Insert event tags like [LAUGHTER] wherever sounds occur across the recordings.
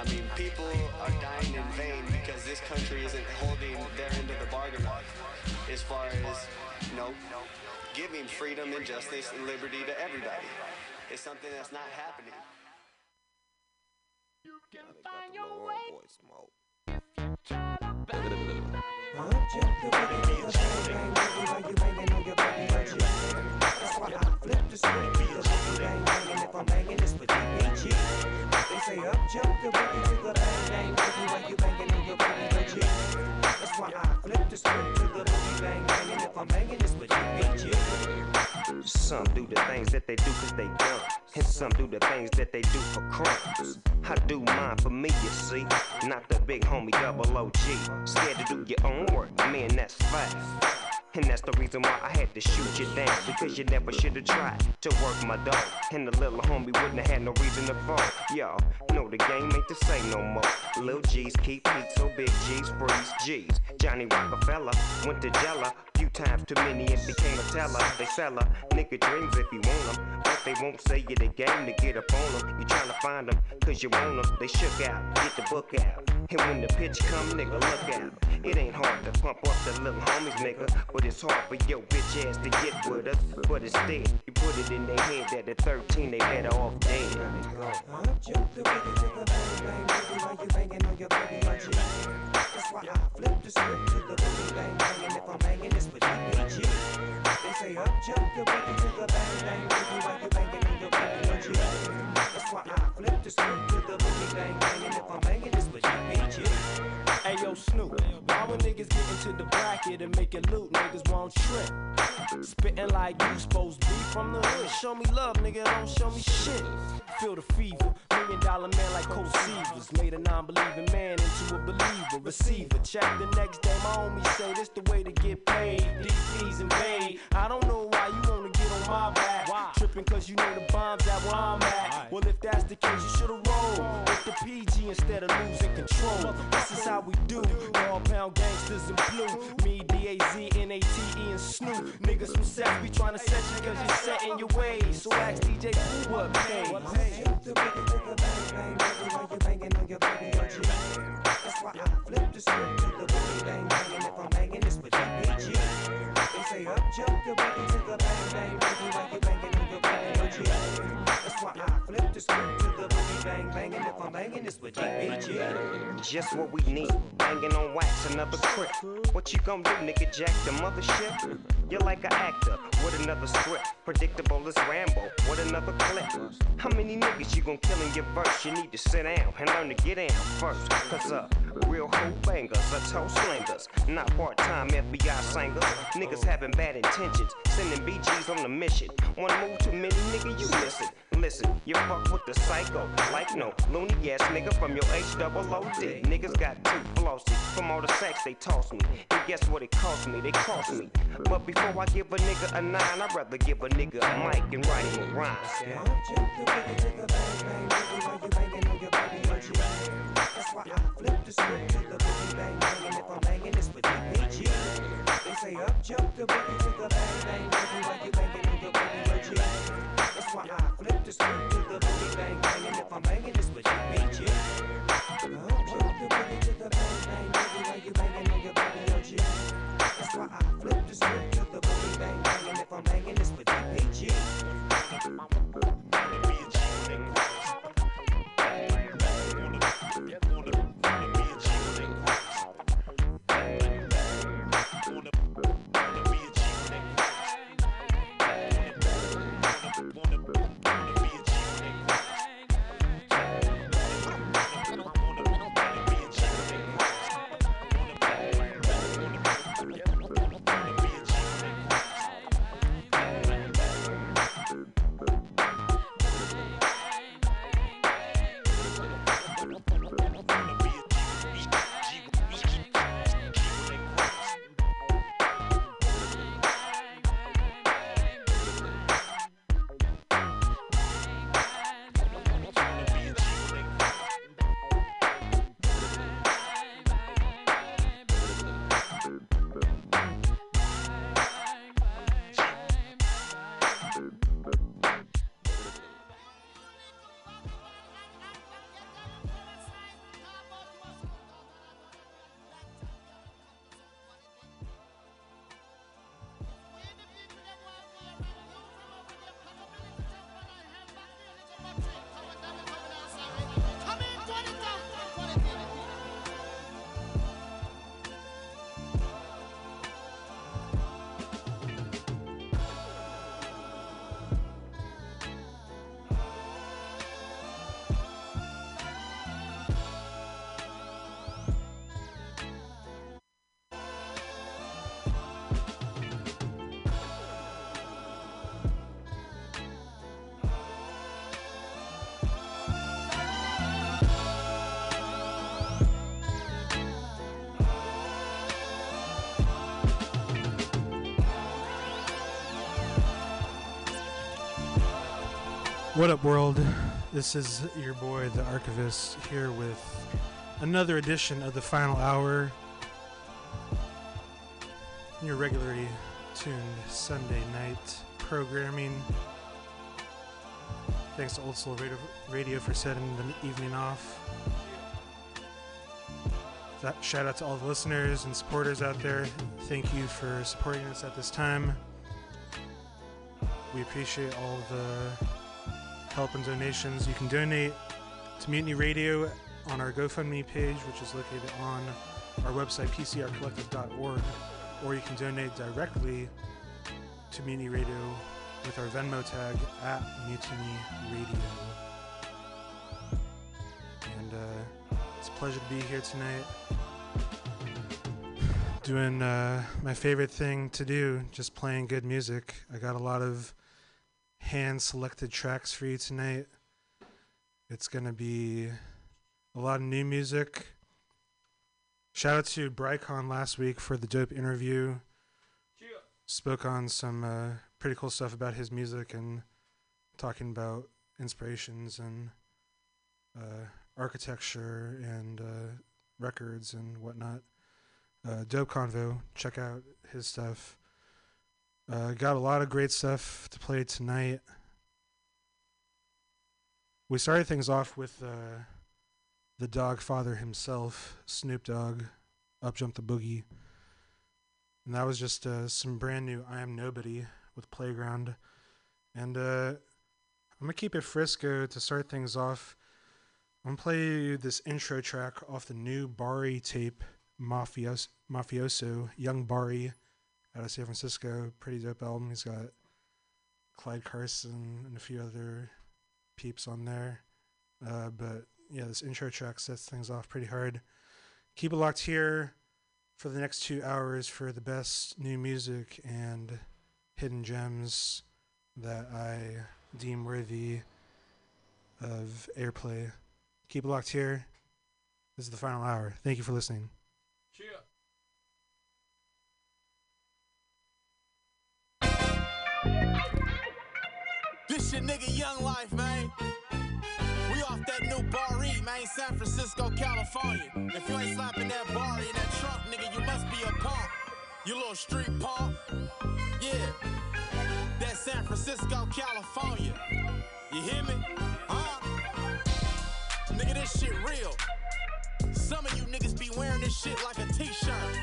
I mean, people are dying in vain because this country isn't holding their end of the bargain as far as, you know, giving freedom and justice and liberty to everybody. It's something that's not happening. You can find your way That's why I flip the script. Say up jump the boogie to the bang bang boogie while you banging in your boogie legit. That's why I flip the script to the boogie bang bang and if I'm banging this with you Some do the things that they do cause they dumb. And some do the things that they do for crumbs. I do mine for me, you see. Not the big homie double OG. Scared to do your own work, man, that's fact. And that's the reason why I had to shoot you down. Because you never should have tried to work my dog. And the little homie wouldn't have had no reason to fall. Y'all know the game ain't the same no more. Lil G's keep heat, so big G's freeze G's. Johnny Rockefeller went to Jella. Times too many and became a teller. They sell her. Nigga dreams if you want them. But they won't say you the game to get up on them. You tryna find them, cause you want them. They shook out, get the book out. And when the pitch come, nigga, look out. It ain't hard to pump up the little homies, nigga. But it's hard for your bitch ass to get with us. But instead, you put it in their head that at 13 they better off dead. Boogie legit. That's why I flip the script to the boogie bang bang and if I'm banging this They say jump the boogie to the bang bang boogie while you banging. That's why I flip the script to the boogie bang bang and if I'm. Hey yo, Snoop, why when niggas get into the bracket and make it loot, won't trip? Spitting like you supposed to be from the hood. Show me love, nigga, don't show me shit. Feel the fever, million dollar man like Cold Seavers. Made a non believing man into a believer. Receiver, check the next day, my homies say this the way to get paid. DPs invade. I don't know why you wanna get on my back. Why? Tripping cause you know the bombs at where I'm at. Well, if that's the case, you should've rolled with the PG instead of losing control. This is how we do. All pound gangsters in blue. Me, D-A-Z, N-A-T-E, and Snoop. Niggas from Seth be trying to set you cause you're set in your ways. So ask DJ who what pays. While you. That's why I flip the script to the boogie bang bang and if I'm banging this with DPG. They say up jump the boogie to the bang bang boogie while you banging on your boogie legit. That's why I flip the script to the bang bang and if I'm banging this with DPG. Just what we need. Banging on wax, another crip. What you gonna do, nigga? Jack the mothership? You're like an actor with another script. Predictable as Rambo What another clip. How many niggas you gonna kill in your verse? You need to sit down and learn to get down first. Cause uh, real hoe bangers are toe slingers. Not part time FBI singers. Niggas having bad intentions. Sending BGs on a mission. One move too many, nigga, you miss it. Listen, you fuck with the psycho. Like no loony ass nigga from your H double O D. Niggas got two flosses from all the sex they toss me. And guess what it cost me? They cost me. But before I give a nigga a nine, I'd rather give a nigga a mic and write him a rhyme. You legit. That's why I flip the script to the boogie bang bang and if I'm banging this with DPG. They say up jump the boogie to the bang bang boogie while you banging on your boogie legit. That's why I flip the script to the I'm banging this What up, world? This is your boy, the Archivist, here with another edition of the final hour. Your regularly tuned Sunday night programming. Thanks to Old Soul Radio, Radio for setting the evening off. That, shout out to all the listeners and supporters out there. Thank you for supporting us at this time. We appreciate all the help and donations. You can donate to Mutiny Radio on our GoFundMe page, which is located on our website, pcrcollective.org, or you can donate directly to Mutiny Radio with our Venmo tag at Mutiny Radio. And uh, it's a pleasure to be here tonight. Doing uh, my favorite thing to do, just playing good music. I got a lot of hand selected tracks for you tonight. It's going to be a lot of new music. Shout out to Brycon last week for the dope interview. Spoke on some uh, pretty cool stuff about his music and talking about inspirations and uh, architecture and uh, records and whatnot. Uh, dope convo. Check out his stuff. Uh, got a lot of great stuff to play tonight. We started things off with uh, the dog father himself, Snoop Dogg, Up Jump the Boogie. And that was just uh, some brand new I Am Nobody with Playground. And uh, I'm going to keep it Frisco to start things off. I'm going to play this intro track off the new Bari tape, Mafios- Mafioso, Young Bari out of San Francisco. Pretty dope album. He's got Clyde Carson and a few other peeps on there. Uh, but yeah, this intro track sets things off pretty hard. Keep it locked here for the next two hours for the best new music and hidden gems that I deem worthy of airplay. Keep it locked here. This is the final hour. Thank you for listening. Your nigga Young Life, man. We off that new bar man, San Francisco, California. If you ain't slapping that bar in that trunk, nigga, you must be a punk. You little street punk. Yeah. That San Francisco, California. You hear me? Huh? Nigga, this shit real. Some of you niggas be wearing this shit like a t-shirt.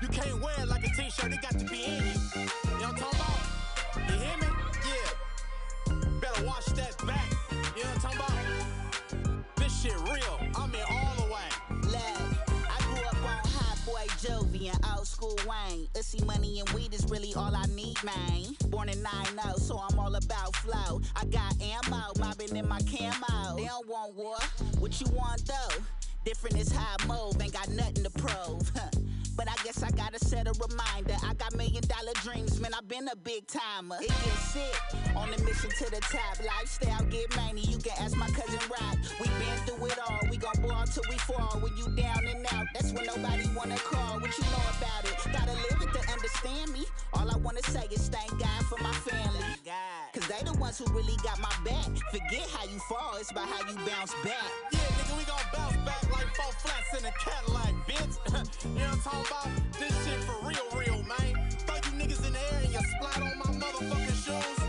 You can't wear it like a t-shirt, it got to be in you. You know what I'm talking about? You hear me? Watch that back. You know what I'm talking about? This shit real. I'm in all the way. Look, I grew up on Hot Boy Juvie and old school Wayne. Ussy money and weed is really all I need, man. Born in 9 so I'm all about flow. I got ammo, mobbing in my camo. They don't want war. What you want though? Different is I move, ain't got nothing to prove. But I guess I gotta set a reminder. I got million dollar dreams, man. I've been a big timer. It gets sick on the mission to the top. Lifestyle get many. You can ask my cousin Rock. We been through it all. We gon' ball till we fall. When you down and out, that's when nobody wanna call. What you know about it? Gotta live it to understand me. All I wanna say is thank God for my family. Cause they the ones who really got my back. Forget how you fall, it's about how you bounce back. Yeah, nigga, we gon' bounce back like four flats in a Cadillac, bitch. [LAUGHS] you know what I'm talking about? This shit for real, real, man. Throw you niggas in the air and you splat on my motherfucking shoes.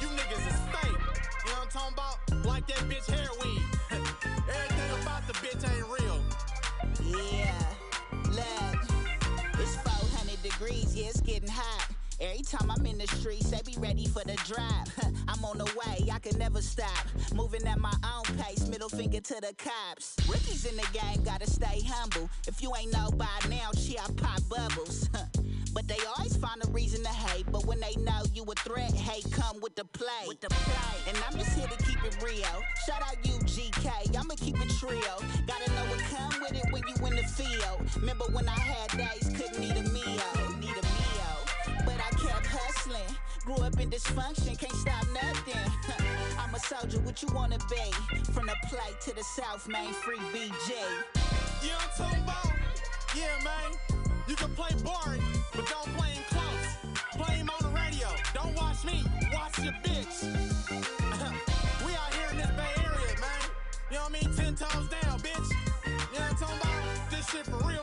You niggas is fake. You know what I'm talking about? Like that bitch hair weed. [LAUGHS] Everything about the bitch ain't real. Yeah, look, it's 400 degrees, yeah, it's getting hot. Every time I'm in the streets, they be ready for the drop. [LAUGHS] I'm on the way, I can never stop. Moving at my own pace, middle finger to the cops. Rookies in the game gotta stay humble. If you ain't know by now, shit, I pop bubbles. [LAUGHS] But they always find a reason to hate. But when they know you a threat, hate come with the play. With the play. And I'm just here to keep it real. Shout out you, GK. I'ma keep it trio. Gotta know what come with it when you in the field. Remember when I had days, couldn't eat a meal. Grew up in dysfunction, can't stop nothing. [LAUGHS] I'm a soldier, what you wanna be? From the plate to the south, main free BJ. What I'm talking about? Yeah, man. You can play boring, but don't play him close. Play him on the radio. Don't watch watch me, watch your bitch. [LAUGHS] we out here in this Bay Area, man. You know what I mean? Ten toes down, bitch. You know what I'm talking about? This shit for real,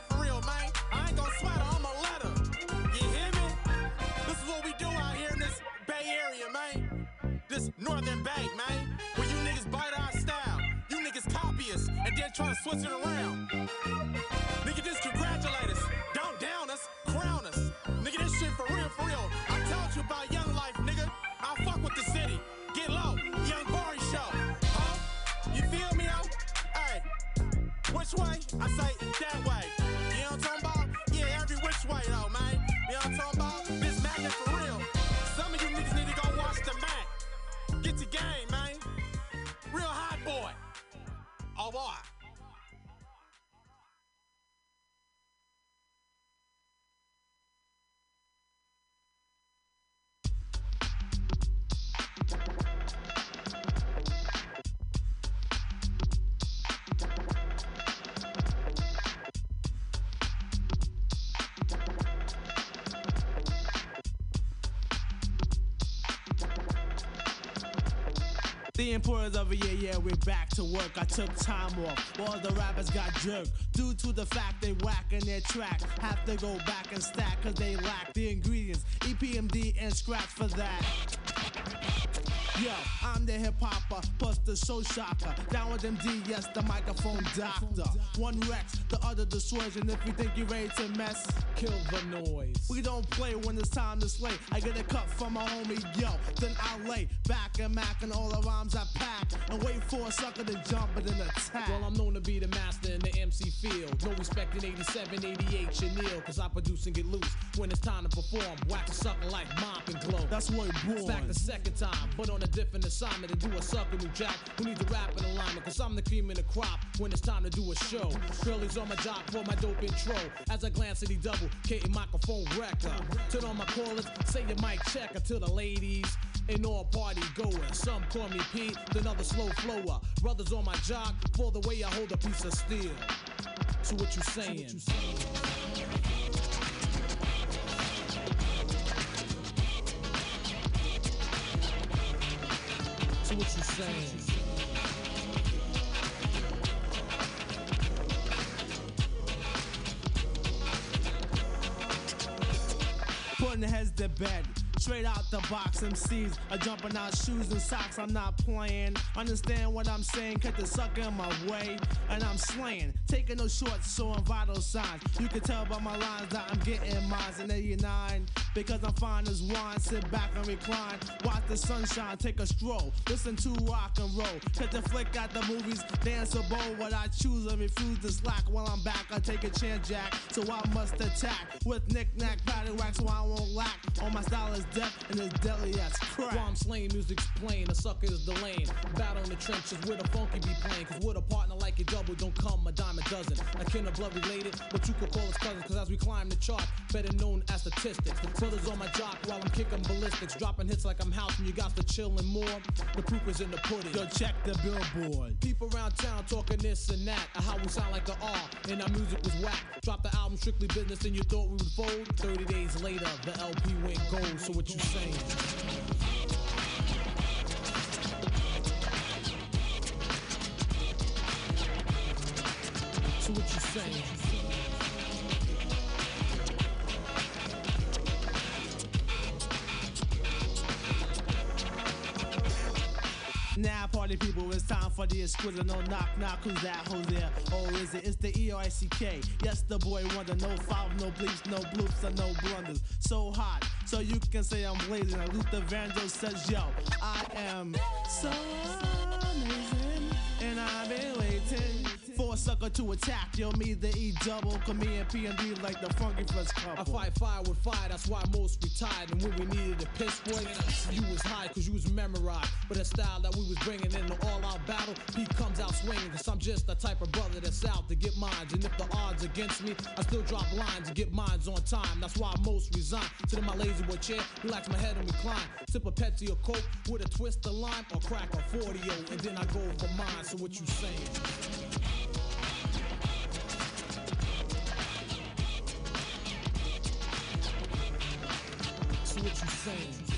and then try to switch it around. Importance of it, yeah, yeah, we're back to work. I took time off All the rappers got jerked. Due to the fact they whack in their track. Have to go back and stack cause they lack the ingredients. EPMD and scratch for that. Yo, I'm the hip hopper, plus the show shocker. Down with MD, yes, the microphone doctor. One Rex, the other the Switch, and if you think you're ready to mess, kill the noise. We don't play when it's time to slay. I get a cut from my homie, yo, then I lay back and mac and all the rhymes I pack and wait for a sucker to jump and then attack. Well, I'm known to be the master in the MC field. No respect in 87, 88, Chanel, cause I produce and get loose. When it's time to perform, whack a sucker like mop and glow. That's what it born. Back the second time, but on a different assignment to do a sucker new jack who needs a rap in alignment. Cause I'm the cream in the crop when it's time to do a show. Girlies on my job for my dope intro. As I glance at the double, K microphone wrecker. Turn on my callers, say your mic checker to the ladies. And all party goers. Some call me Pete, then other slow flower. Brothers on my jock for the way I hold a piece of steel. So what you saying? So what you saying? Heads to bed. Straight out the box, MCs are jumping out shoes and socks. I'm not playing. Understand what I'm saying? Cut the sucker in my way, and I'm slaying. Taking no shorts, showing vital signs. You can tell by my lines that I'm getting mines in 89. Because I'm fine as wine. Sit back and recline. Watch the sunshine, take a stroll. Listen to rock and roll. Cut the flick at the movies, dance a bowl. What I choose and refuse to slack. While I'm back, I take a chance, Jack. So I must attack with knick-knack, paddywhack, so I won't lack. All my style is death and it's deadly as crack. While I'm slaying, music's plain, the sucker is the lane. Battle in the trenches where the funky be playing. Cause with a partner like a double, don't come a dime a dozen. A kin of blood related, but you could call us cousins. Cause as we climb the chart, better known as statistics. Brothers on my jock while I'm kicking ballistics. Dropping hits like I'm house when you got to chillin' more. The proof is in the pudding. Yo, check the billboard. People around town talking this and that. How we sound like the R, and our music was whack. Drop the album strictly business, and you thought we would fold. 30 days later, the LP went gold. So what you saying? So what you saying? Now, party people, it's time for the exquisite. No knock, knock, who's that? Who's there? Oh, is it? It's the E R I C K. Yes, the boy wonder. No foul, no bleeps, no bloops, and no blunders. So hot, so you can say I'm. And Luther Vandross says, Yo, I am so amazing, and I've been waiting sucker to attack. Yo, me, the E double, come me and PMD like the funky fresh I fight fire with fire, that's why most retired. And when we needed a piss boy, you was high cause you was memorized. But the style that we was bringing in the all out battle, he comes out swinging. Cause I'm just the type of brother that's out to get mines. And if the odds against me, I still drop lines and get mines on time. That's why most resign. Sit in my lazy boy chair, relax my head and recline. Sip a Pepsi or Coke with a twist of lime or crack a 40 and then I go for mine. So what you saying? What you saying?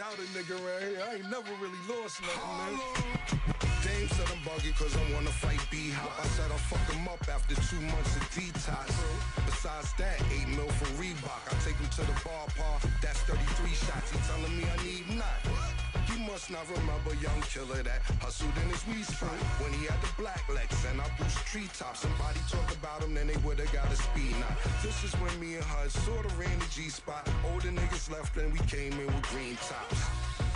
Doubt a nigga right here. I ain't never really lost nothing, man. Dame said I'm buggy cause I wanna fight B-Hop. I said I'll fuck him up after two months of detox. Besides that, 8 mil for Reebok. I take him to the ballpark. That's 33 shots. He telling me I need not. He must not remember young killer that hustled in his weed spot when he had the black legs and I boost treetops. Somebody talk about him, then they would've got a speed knot. This is when me and HUD sorta ran the G spot. Older niggas left and we came in with green tops.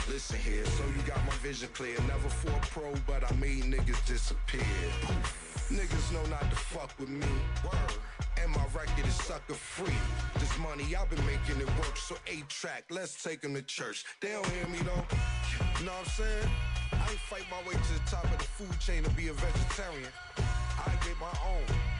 Listen here, so you got my vision clear. Never for a pro, but I made niggas disappear. Poof. Niggas know not to fuck with me. Word. And my record is sucker free. This money, I've been making it work. So eight track, let's take them to church. They don't hear me though. You know what I'm saying? I ain't fight my way to the top of the food chain to be a vegetarian. I get my own.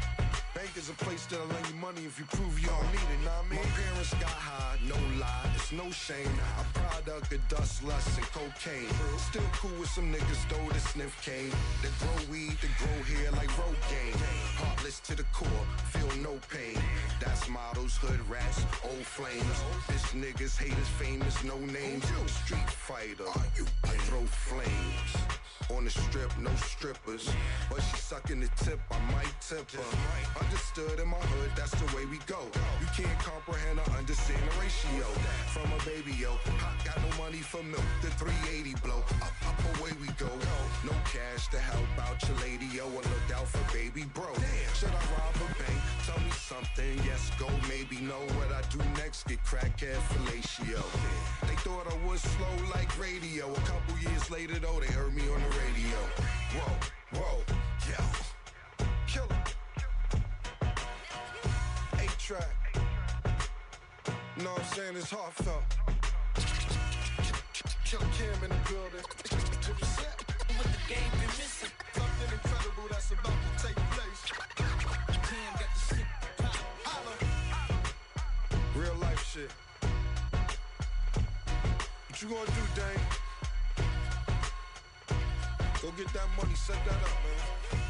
Bank is a place that'll lend you money if you prove you don't need it, know what I mean? My parents got high, no lie, it's no shame. I'm product of dust, lust, and cocaine. Still cool with some niggas though that sniff cane. That grow weed, that grow hair like Rogaine. Heartless to the core, feel no pain. That's models, hood rats, old flames. Bitch niggas, haters, famous, no names. Street fighter, I throw flames. On the strip, no strippers. But she sucking the tip, I might tip her. Understood in my hood, that's the way we go. You can't comprehend or understand the ratio. From a baby, yo, I got no money for milk. The 380 blow, up, up, away we go. No cash to help out your lady, yo, or look out for baby bro. Should I rob a bank? Tell me something, yes, go, maybe no. What I do next, get crackhead fellatio. They thought I was slow like radio. A couple years later, though, they heard me on the radio. Whoa, whoa, yo, saying? It's heartfelt. Killa Cam in the building. The game been missing? Something incredible that's about to take place. Cam got the. Holla. Real life shit. What you gonna do, Dane? Go get that money, set that up, man.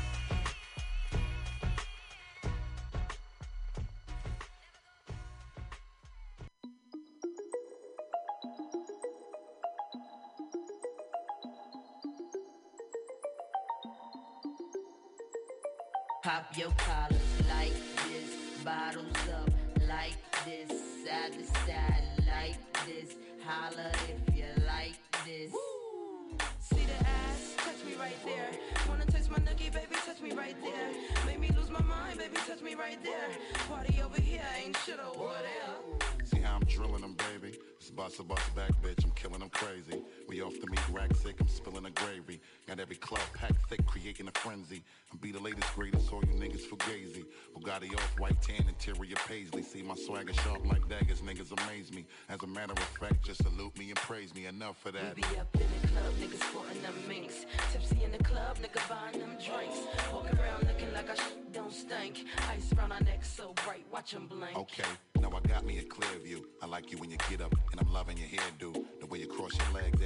Matter of fact, just salute me and praise me. Enough for that. We be up in the club, niggas sporting them minks. Tipsy in the club, nigga buying them drinks. Walking around looking like I sh- don't stink. Ice around our neck so bright, watch 'em blink. Okay, now I got me a clear view. I like you when you get up, and I'm loving your hairdo. The way you cross your legs,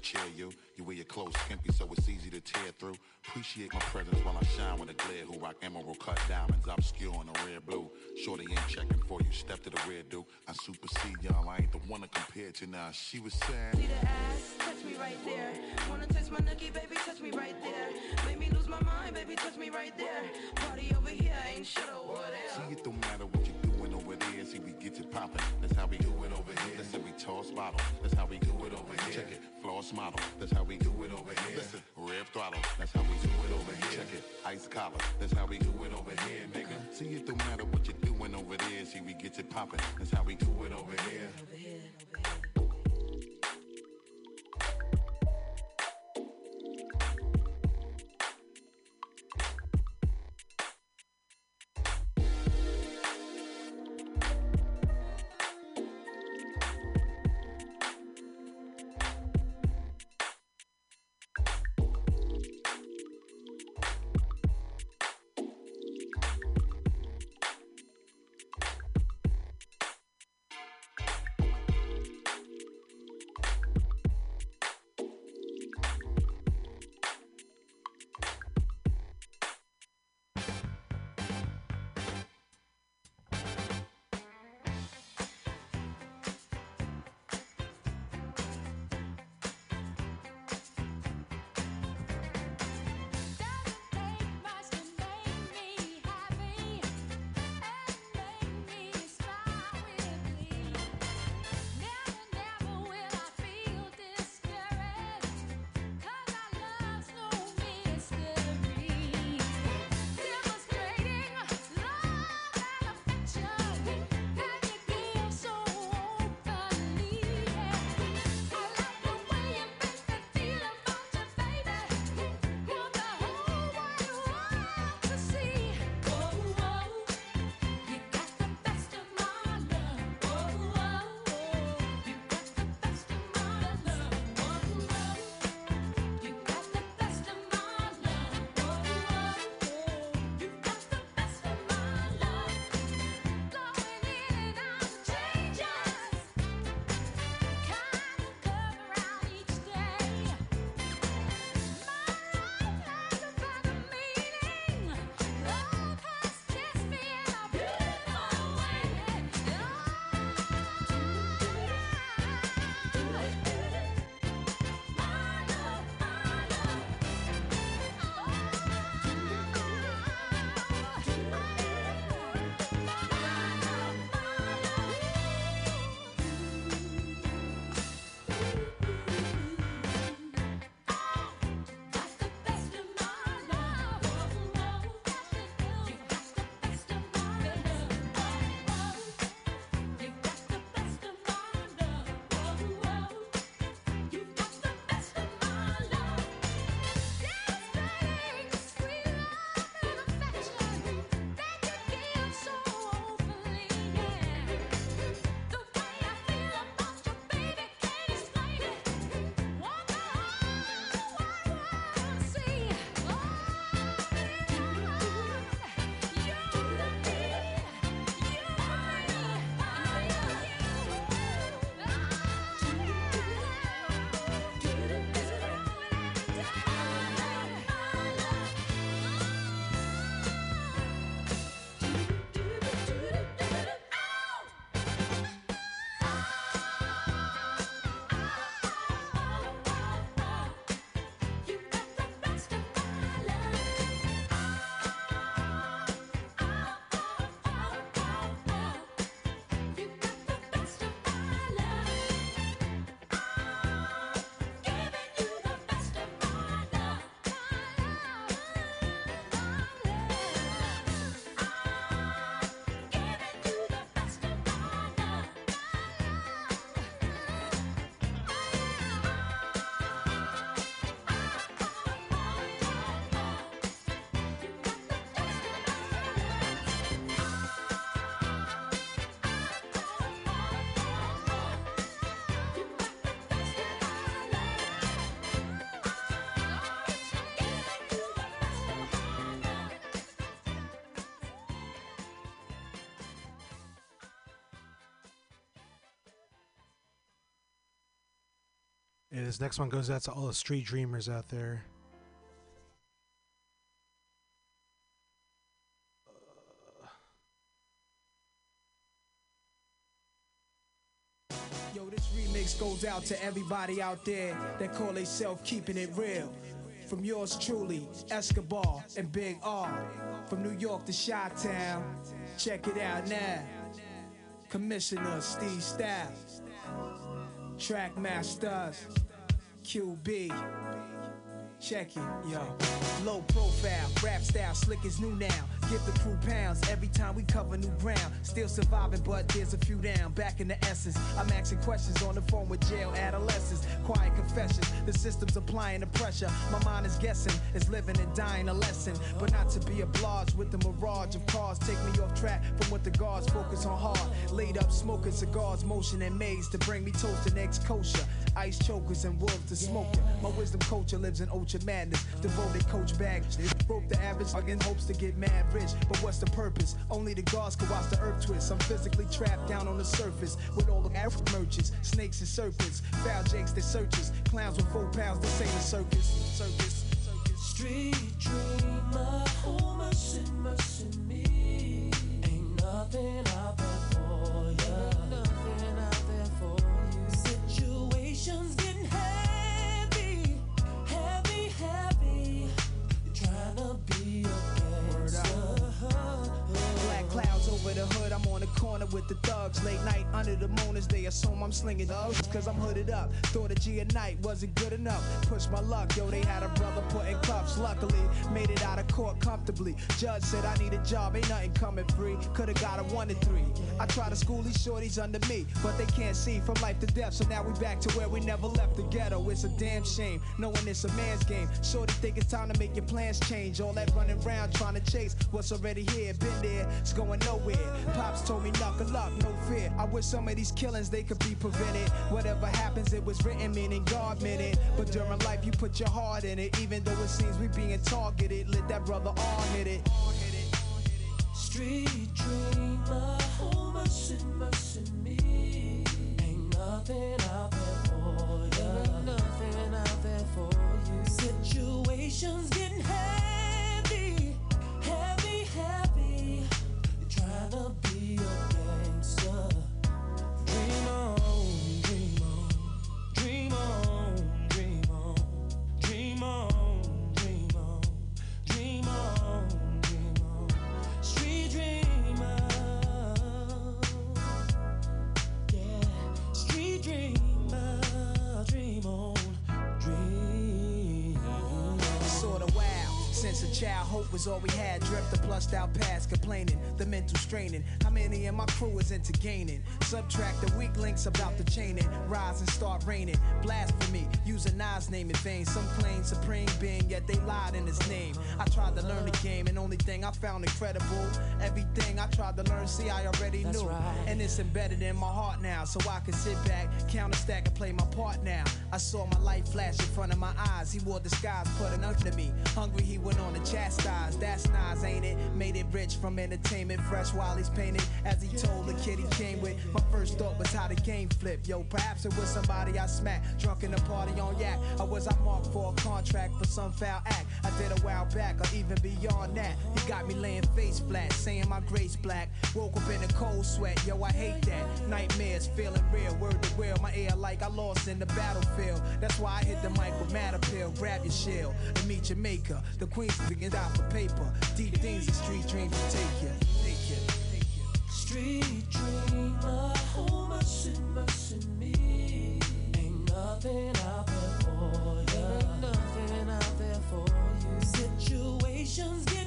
chair, you. You wear your clothes skimpy, so it's easy to tear through. Appreciate my presence while I shine with a glare. Who rock emerald cut diamonds, obscure in the red blue. Shorty ain't checking for you, step to the rear, dude. I supersede y'all, I ain't the one to compare to now. She was saying. See the ass, touch me right there. Wanna taste my nookie, baby, touch me right there. Make me lose my mind, baby, touch me right there. Party over here, ain't shit over there. See, it don't matter what you doing over there. See, we get it poppin'. That's how we do it over here. Listen, we toss bottles. That's how we do it over here. Check it. Floss model. That's how we do it over here. Listen, rev throttle. That's how we do it over here. Check it. Ice collar. That's how we do it over here, nigga. See, it don't matter what you're doing over there. See, we get it poppin'. That's how we do it over here. And this next one goes out to all the street dreamers out there. Yo, this remix goes out to everybody out there that call themselves keeping it real. From yours truly, Escobar and Big R. From New York to Chi Town. Check it out now. Commissioner Steve Stoute. Track Masters. QB. Check it, yo. Low profile, rap style, slick as new now. Give the crew pounds every time we cover new ground. Still surviving, but there's a few down. Back in the essence, I'm asking questions on the phone with jail adolescents. Quiet confessions, the system's applying the pressure. My mind is guessing, is living and dying a lesson. But not to be obliged with the mirage of cars. Take me off track from what the guards focus on hard. Laid up smoking cigars, motion and maze to bring me toast and eggs kosher. Ice chokers and wolves to smoking. My wisdom culture lives in ultra madness. Devoted coach bag. Broke the average again hopes to get mad rich. But what's the purpose? Only the gods can watch the earth twist. I'm physically trapped down on the surface with all the African merchants, snakes and serpents, foul jakes that searches, clowns with four pounds. This ain't a circus. Circus. Street dreamer, oh mercy, mercy me. Ain't nothing corner with the thugs. Late night under the moon as they assume I'm slinging thugs. Cause I'm hooded up. Thought a G at night wasn't good enough. Push my luck, yo, they had a brother put in cuffs. Luckily, made it out of court comfortably. Judge said I need a job, ain't nothing coming free. Could've got a one and three. I try to school these shorties under me, but they can't see from life to death. So now we back to where we never left the ghetto. It's a damn shame, knowing it's a man's game. Shorty think it's time to make your plans change. All that running around trying to chase what's already here, been there, it's going nowhere. Pops told me knuckle up, no fear. I wish some of these killings they could be prevented. Whatever happens, it was written, meaning God meant it. But during life, you put your heart in it, even though it seems we being targeted. Let that brother all hit it. Street dreamer, oh mercy, mercy me. Ain't nothing out there for ya. Ain't nothing out there for you. Situations getting heavy, heavy, heavy. You're trying to hope was all we had. Drift the plussed out past, complaining, the mental straining. How many in my crew is into gaining? Subtract the weak links about the chaining. Rise and start raining. Blasphemy, using Nas name in vain. Some claim supreme being, yet they lied in his name. I tried to learn the game, and only thing I found incredible. Everything I tried to learn, see, I already That's knew. right. And it's embedded in my heart now, so I can sit back, count a stack, and play my part now. I saw my life flash in front of my eyes. He wore disguise, put an under me. Hungry, he went on to That's Nas, ain't it? Made it rich from entertainment, fresh while he's painted. As he told the kid he came with, my first thought was how the game flip. Yo, perhaps it was somebody I smacked, drunk in a party on yak. Or was I marked for a contract for some foul act? I did a while back, or even beyond that. He got me laying face flat, saying my grace black. Woke up in a cold sweat, yo, I hate that. Nightmares feeling real, word to real. My ear like I lost in the battlefield. That's why I hit the mic with mad appeal. Grab your shield and meet your maker. The queen's begin out for paper. Deep things in street dreams will take you. Take you. Street dreamer, oh mercy, mercy me. Ain't nothing out there for ya. Ain't nothing out there for you. Situations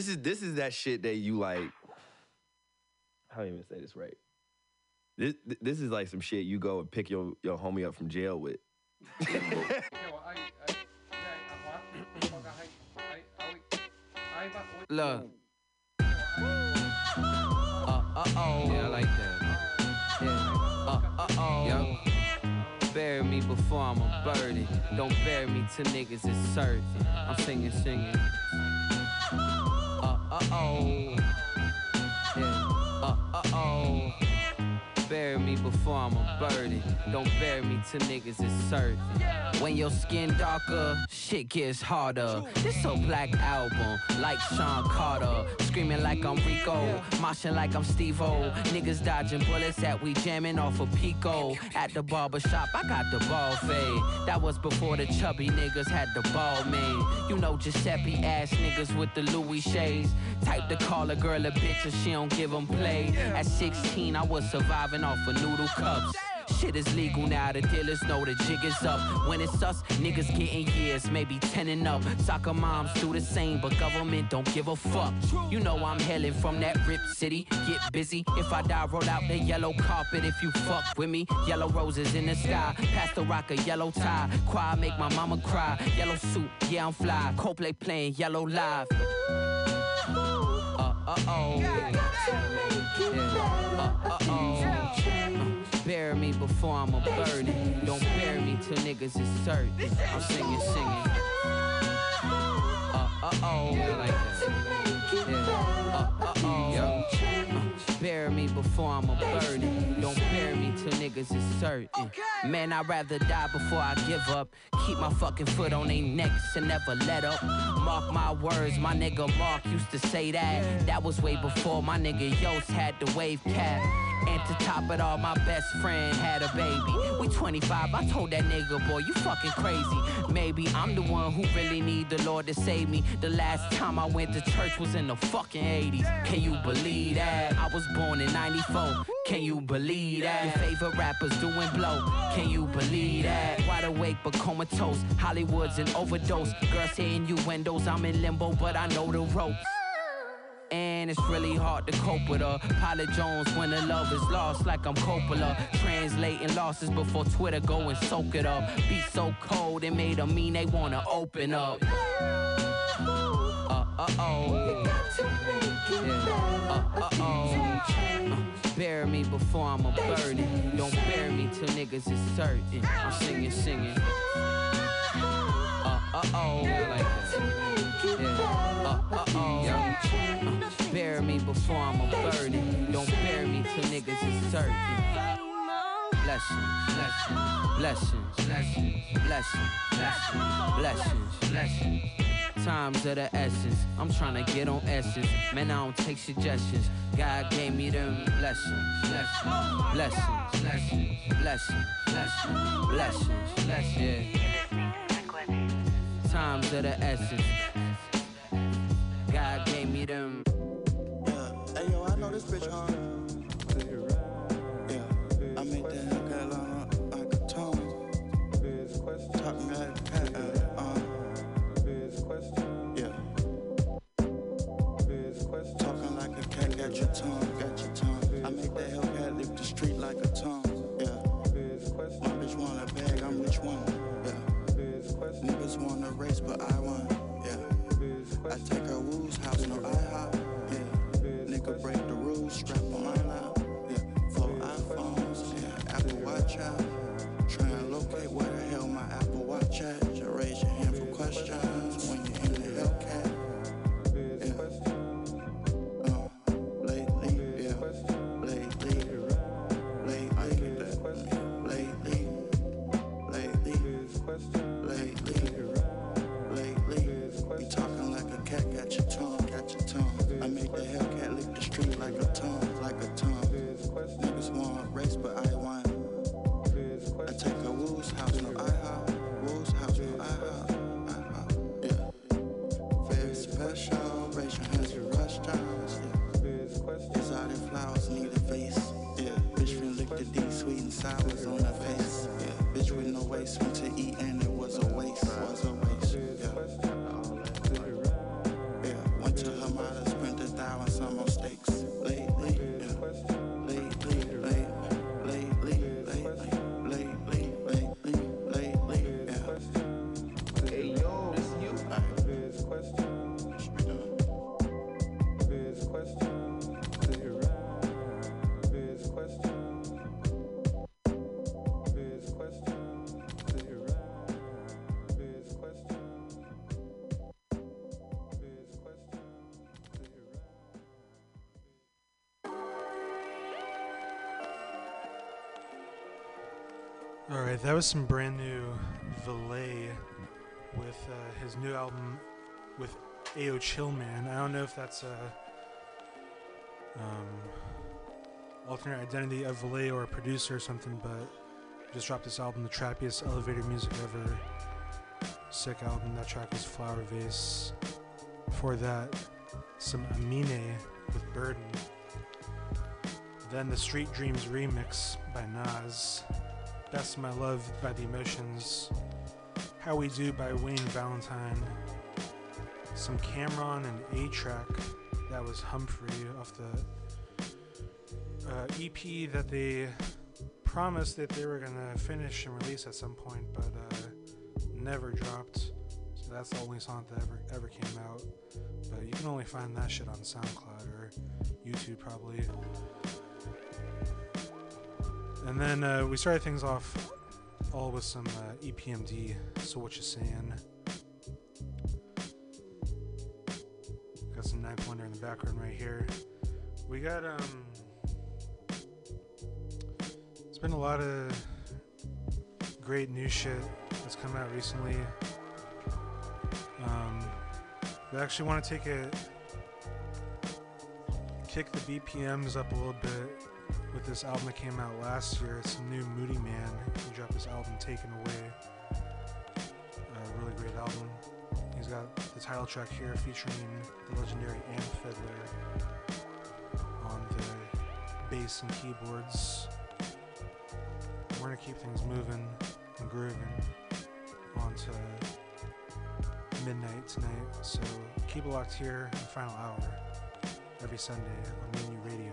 This is this is that shit that you like. How do you even say this right? This this is like some shit you go and pick your your homie up from jail with. [LAUGHS] Look. Uh, uh oh. Yeah, I like that. Yeah. Uh, uh oh. Yep. Bury me before I'm a birdie. Don't bury me till niggas is certain. I'm singing, singing. Uh, oh. Yeah. Uh, uh oh. Bury me before I'm a birdie. Don't bury me till niggas is certain. When your skin darker, shit gets harder. This so black album, like Sean Carter. Screaming like I'm Rico, moshing like I'm Steve O. Niggas dodging bullets that we jamming off of Pico. At the barber shop, I got the ball fade. That was before the chubby niggas had the ball made. You know Giuseppe ass niggas with the Louis shades. Type to call a girl a bitch and she don't give 'em play. At 16, I was surviving off of noodle cups. Shit is legal now, the dealers know the jig is up. When it's us, niggas getting years, maybe 10 and up. Soccer moms do the same, but government don't give a fuck. You know I'm hailing from that rip city. Get busy. If I die, roll out the yellow carpet if you fuck with me. Yellow roses in the sky. Past the rock, a yellow tie. Choir make my mama cry. Yellow suit, yeah, I'm fly. Coldplay playing yellow live. Uh, uh oh. Yeah. Uh, uh oh. Bury me before I'm a birdie. Don't bury me till niggas is certain. I'm singing, singing. Uh, uh oh. I like that. Yeah. Uh, uh oh. Uh, bury me before I'm a birdie. Don't me till niggas is certain. Man, I'd rather die before I give up. Keep my fucking foot on their necks and never let up. Mark my words, my nigga Mark used to say that. That was way before my nigga Yost had the wave cap. And to top it all, my best friend had a baby. We 25, I told that nigga, boy, you fucking crazy. Maybe I'm the one who really need the Lord to save me. The last time I went to church was in the fucking 80s. Can you believe that? I was born in 94. Can you believe that? Your favorite rappers doing blow. Can you believe that? Wide awake but comatose. Hollywood's an overdose. Girls you windows I'm in limbo, but I know the ropes. And it's really hard to cope with her. Pilot Jones when the love is lost, like I'm Coppola. Translating losses before Twitter go and soak it up. Be so cold, it made them mean they wanna open up. Uh uh oh. Yeah. Uh uh oh. Before I'm a birdie. Don't bury me till niggas is certain. I'm singing, singing. Uh uh oh. Like that. Uh oh. Uh, bury me before I'm a birdie. Don't bury me till niggas is certain. Blessings, blessings, blessings, blessings, blessings, blessings, blessings. Times of the essence. I'm trying to get on essence. Man, I don't take suggestions. God gave me them blessings, blessings, blessings, blessings, blessings, blessings, blessings, blessings. Yeah. Times of the essence. God gave me them. Want but I won. Yeah. I take her woo's house, no. Yeah. Nigga break the rules, strap on my lap. Yeah. Four iPhones, yeah. Apple Watch out. Try and locate where the hell my Apple Watch at. Just raise your hand for questions was some brand new Valee with uh, his new album with Ao Chillman. I don't know if that's a um, alternate identity of Valee or a producer or something, but just dropped this album, the trappiest elevator music ever. Sick album. That track was Flower Vase. Before that, some Amine with Burden. Then the Street Dreams remix by Nas. Of My Love by The Emotions. How We Do by Wayne Valentine. Some Cam'ron and A-Trak. That was Humphrey off the uh, EP that they promised that they were gonna finish and release at some point, but uh, never dropped. So that's the only song that ever ever came out. But you can only find that shit on SoundCloud or YouTube probably. And then uh, we started things off all with some uh, EPMD. So what you saying? Got some Ninth Wonder in the background right here. We got um. It's been a lot of great new shit that's come out recently. Um, we actually want to take it, kick the BPMs up a little bit with this album that came out last year. It's new Moodymann. He dropped this album, Taken Away. A really great album. He's got the title track here featuring the legendary Amp Fiddler on the bass and keyboards. We're gonna keep things moving and grooving on to midnight tonight. So keep it locked here in the final hour every Sunday on Mutiny Radio.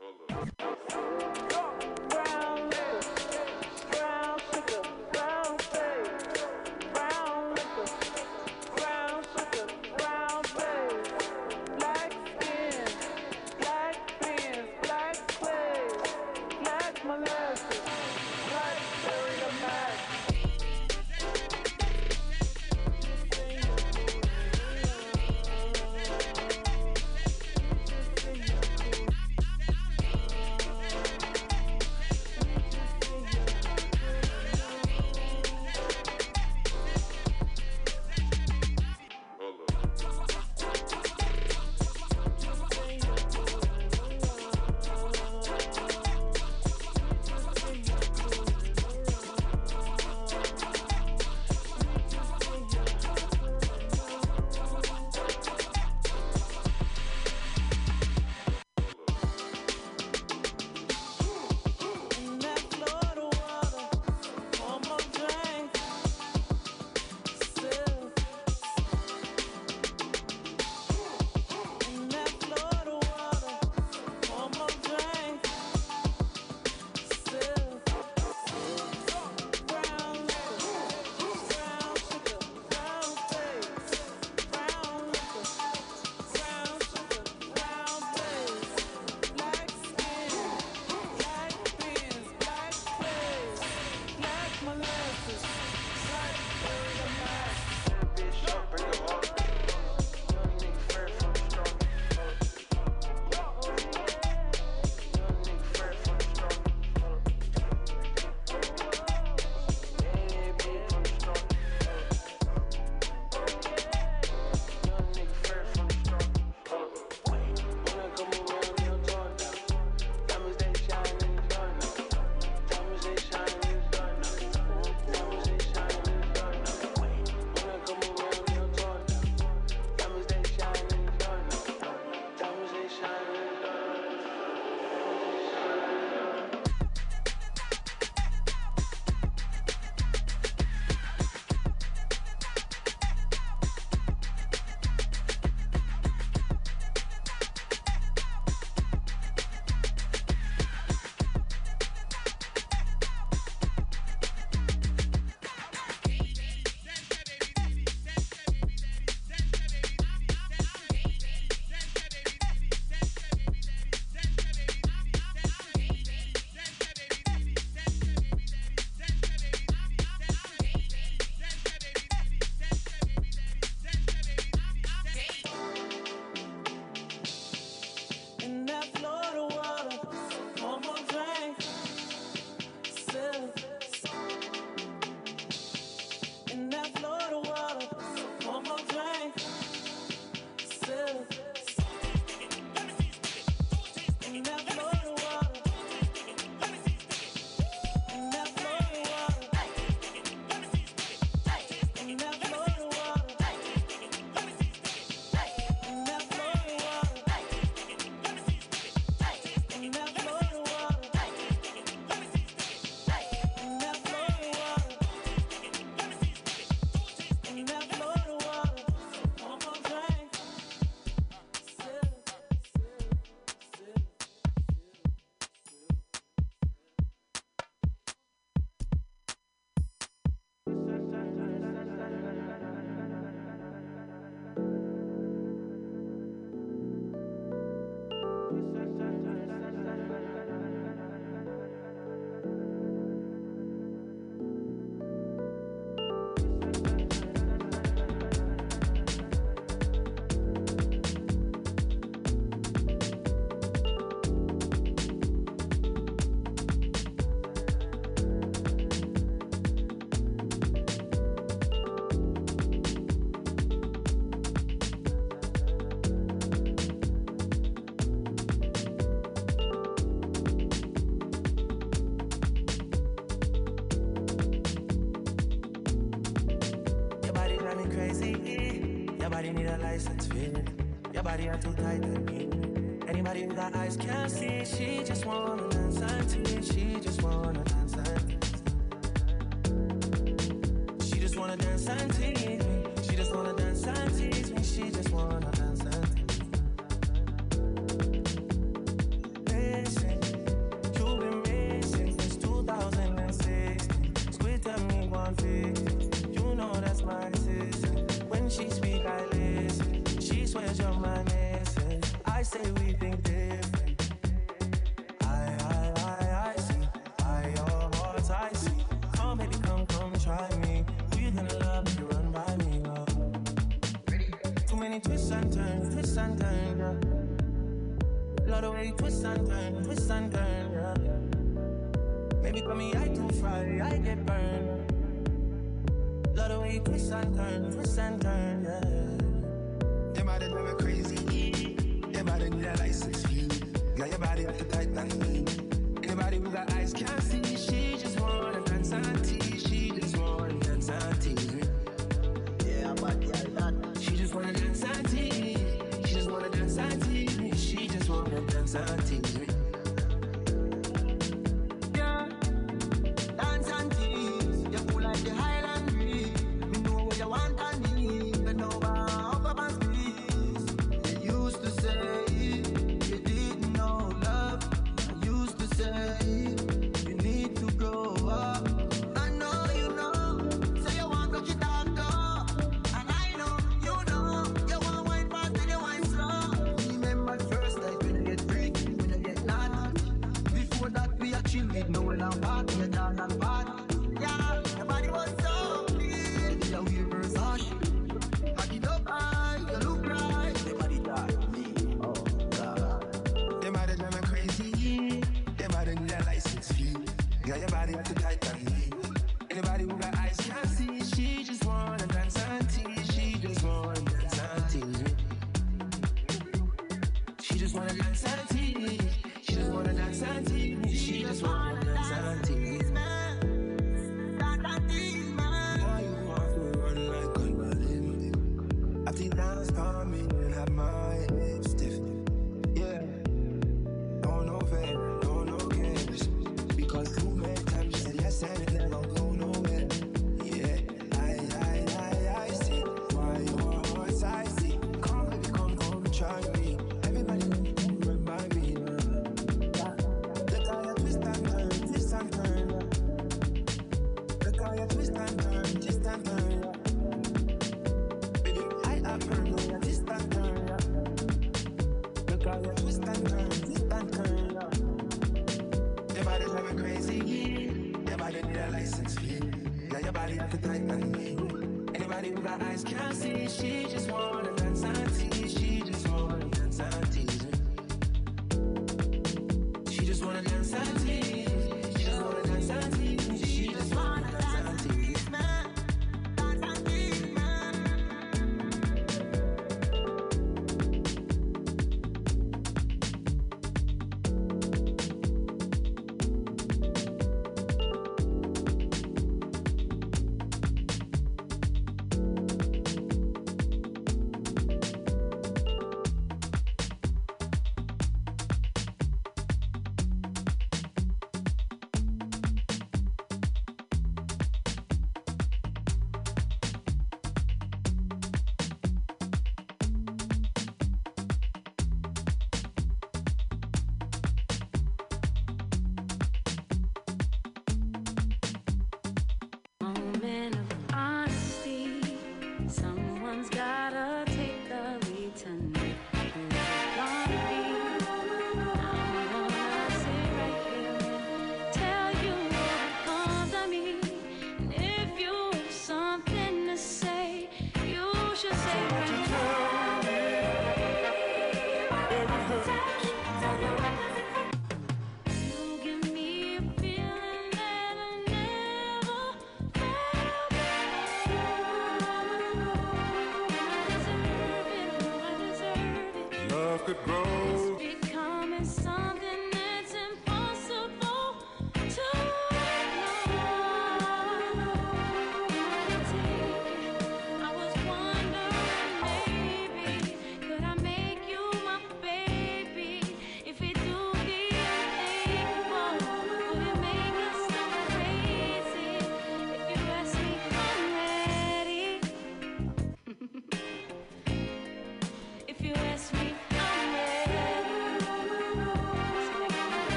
Hold up.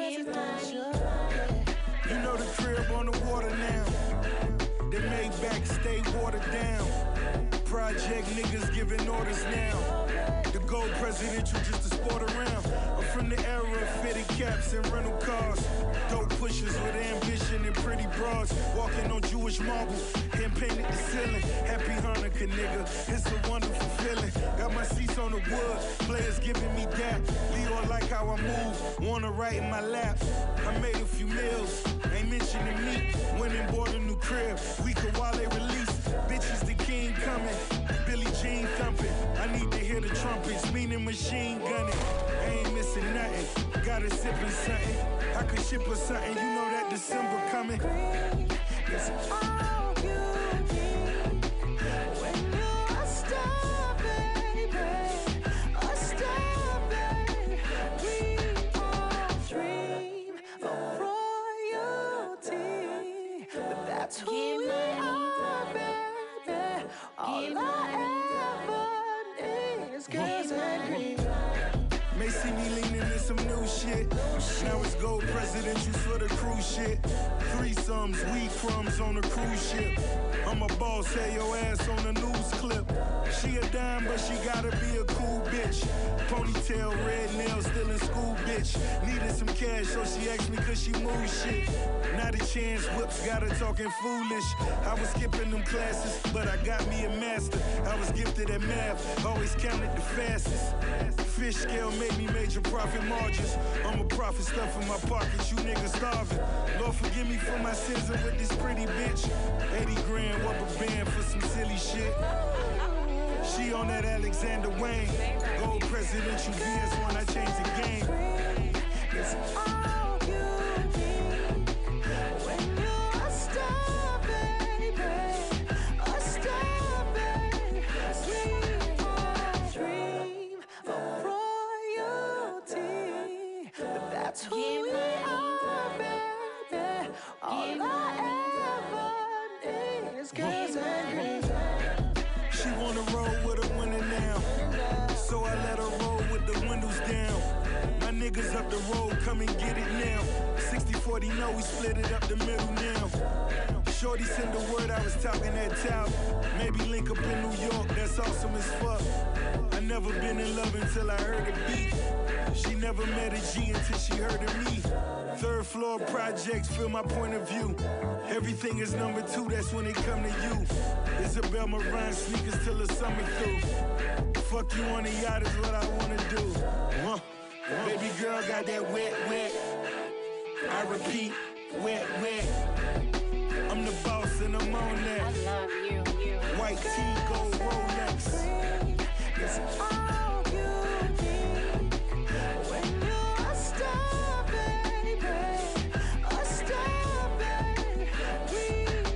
you know the crib on the water now. They made back stay watered down. Project niggas giving orders now gold presidential just to sport around. I'm from the era of fitted caps and rental cars. Dope pushers with ambition and pretty broads. Walking on Jewish marble hand painted the ceiling. Happy Hanukkah, nigga. It's a wonderful feeling. Got my seats on the wood. Players giving me that. Leo like how I move. Wanna write in my lap. I made a few meals. Ain't mentioning me. Women bought a new crib. We could while they release. Bitches, the king coming. Billy Jean thumping. I need to hear the trumpets, meaning machine gunning. I ain't missing nothing. Got a sip of something. I could ship or something. You know that December coming. sell your ass on the news clip. She a dime, but she gotta be a cool bitch. Ponytail, red nails, still in school, bitch. Needed some cash, so she asked me, cause she move shit? Not a chance, whips got her talking foolish. I was skipping them classes, but I got me a master. I was gifted at math, always counted the fastest. Fish scale made me major profit margins. I'm a profit stuff in my pockets, you niggas starving. Lord forgive me for my sins and with this pretty bitch. 80 grand rubber band for some silly shit. She on that Alexander Wang. Gold presidential VS when I change the game. It's all talking that tout. Maybe link up in New York, that's awesome as fuck. I never been in love until I heard the beat. She never met a G until she heard of me. Third floor projects feel my point of view. Everything is number two, that's when it come to you. Isabel Marant sneakers till the summer through. Fuck you on the yacht is what I wanna do. Huh. Baby girl got that wet, wet. I repeat, wet, wet. I'm the boss and I'm on that. White tee, gold Rolex. It's all you need when you're a star, baby. A star, baby. We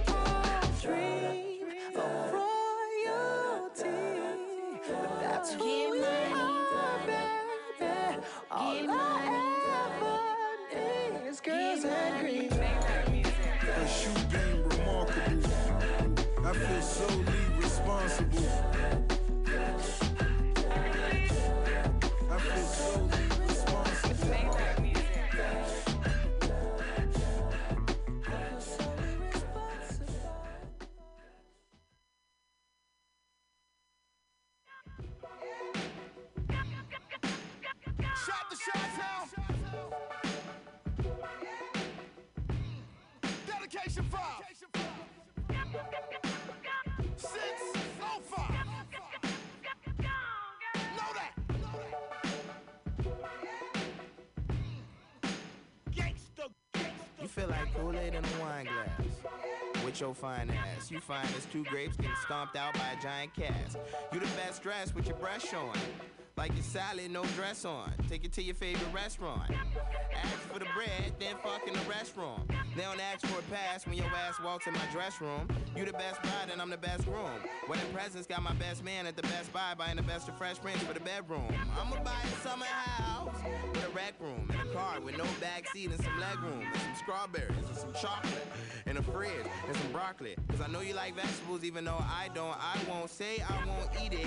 all dream of royalty, but that's who we are, baby. All I ever need is girls and green. Her shoe game remarkable. I feel solely responsible. Your fine ass. You fine as two grapes getting stomped out by a giant cast. You the best dressed with your brush on. Like your salad, no dress on. Take it to your favorite restaurant. Ask for the bread, then fuck in the restroom. They don't ask for a pass when your ass walks in my dress room. You the best bride and I'm the best groom. Wedding presents got my best man at the Best Buy buying the best of Fresh Prince for the bedroom. I'ma buy a summer house with a rec room car with no back seat and some leg room and some strawberries and some chocolate and a fridge and some broccoli. Cause I know you like vegetables even though I don't. I won't say I won't eat it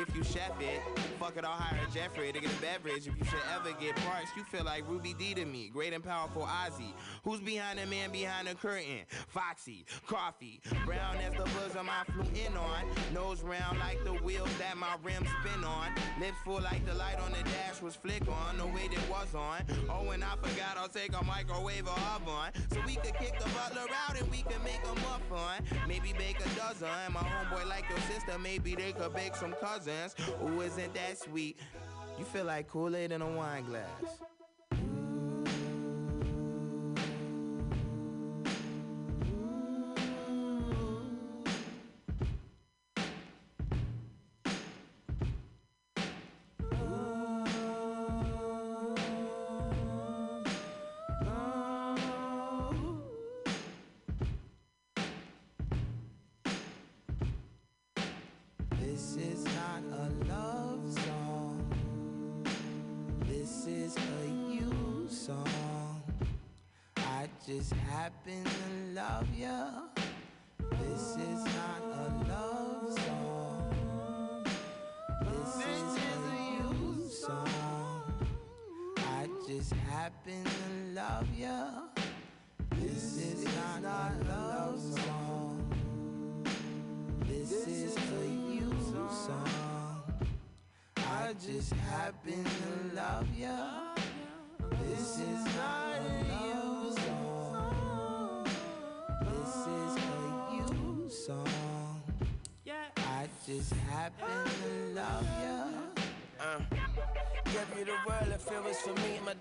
if you chef it. Fuck it, I'll hire Jeffrey to get a beverage. If you should ever get parts, you feel like Ruby D to me. Great and powerful Ozzy. Who's behind the man behind the curtain? Foxy, coffee, brown as the bosom I flew in on. Nose round like the wheels that my rims spin on. Lips full like the light on the dash was flick on. The way that was on. Oh, and I forgot I'll take a microwave or oven. So we could kick the butler out and we could make a muffin. Maybe bake a dozen. My homeboy like your sister, maybe they could bake some cousins. Ooh, isn't that sweet? You feel like Kool-Aid in a wine glass.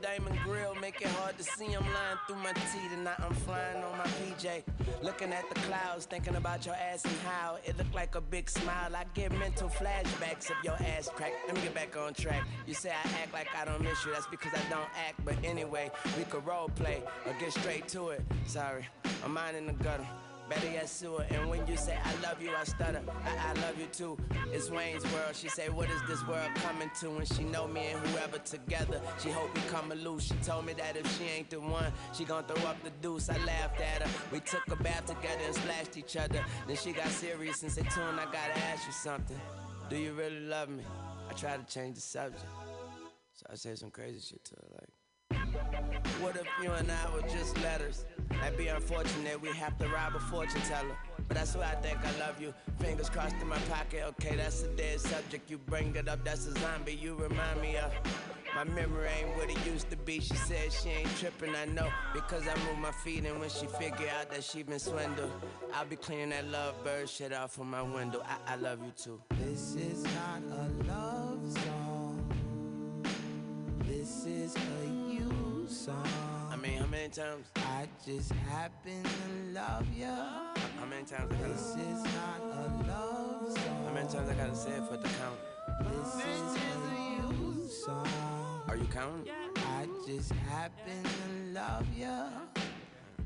Diamond grill make it hard to see. I'm lying through my teeth and now I'm flying on my PJ. Looking at the clouds, thinking about your ass and how it looked like a big smile. I get mental flashbacks of your ass crack. Let me get back on track. You say I act like I don't miss you. That's because I don't act. But anyway, we could role play or get straight to it. Sorry, I'm mine in the gutter. And when you say I love you, I stutter. I, I love you too. It's Wayne's world. She say, What is this world coming to? And she know me and whoever together. She hope we come loose. She told me that if she ain't the one, she gon' throw up the deuce. I laughed at her. We took a bath together and splashed each other. Then she got serious and said, Tune, I gotta ask you something. Do you really love me? I tried to change the subject. So I said some crazy shit to her, like. What if you and I were just letters? That'd be unfortunate, we have to rob a fortune teller. But that's why I think I love you. Fingers crossed in my pocket, okay, that's a dead subject. You bring it up, that's a zombie you remind me of. My memory ain't what it used to be. She said she ain't tripping, I know. Because I move my feet, and when she figure out that she been swindled, I'll be cleaning that lovebird shit off from my window. I, I love you too. This is not a love song. This is a song. I mean, how many times? I just happen to love ya. How many times I gotta This is not a love song. How many times I gotta say it for the count? This is a you song. Are you counting? Yeah. I just happen to love ya.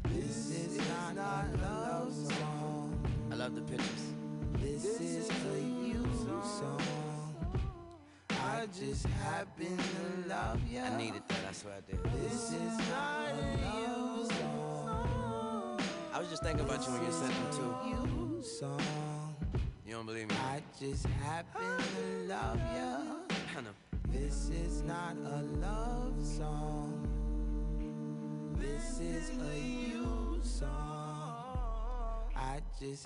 This is not a love song. I love the pictures. This is a you song. I just happen to love ya. I needed that, I swear I did. This is not a you song. I was just thinking about you when you sent them too. You song. You don't believe me? I just happen to love ya. I know. This is not a love song. This is a you song. I just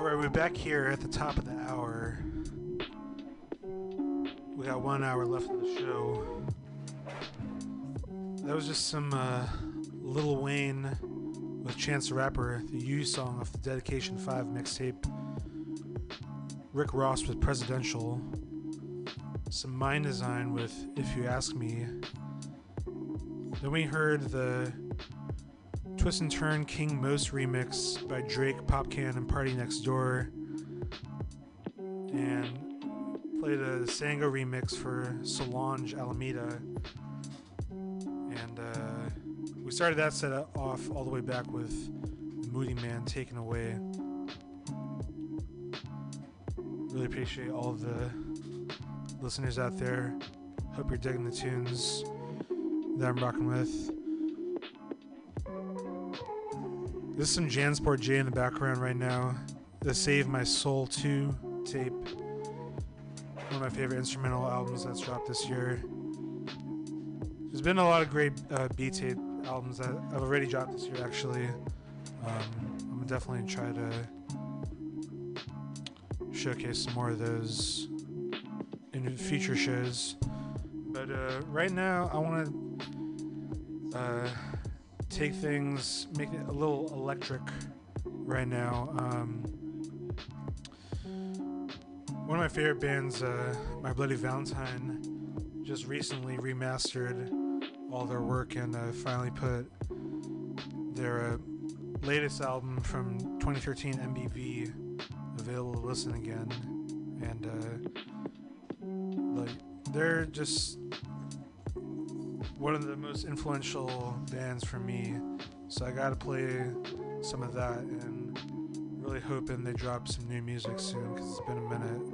All right, we're back here at the top of the hour. We got one hour left of the show. That was just some uh, Lil Wayne with Chance the Rapper, the U song off the Dedication 5 mixtape. Rick Ross with Presidential. Some Mndsgn with If You Ask Me. Then we heard the Twist and Turn King Most remix by Drake, Popcaan, and PartyNextDoor. And played a Sango remix for Solange Almeda. And uh, we started that set off all the way back with Moodymann Taken Away. Really appreciate all the listeners out there. Hope you're digging the tunes that I'm rocking with. This is some Jansport J in the background right now. The Save My Soul 2 tape. One of my favorite instrumental albums that's dropped this year. There's been a lot of great uh, B tape albums that I've already dropped this year, actually. Um, I'm gonna definitely try to showcase some more of those in future shows. But uh, right now, I want to uh, take things, make it a little electric right now. Um, one of my favorite bands, uh, My Bloody Valentine, just recently remastered all their work and uh, finally put their uh, latest album from 2013, MBV, available to listen again. And uh, like, they're just one of the most influential bands for me. So I gotta play some of that and really hoping they drop some new music soon because it's been a minute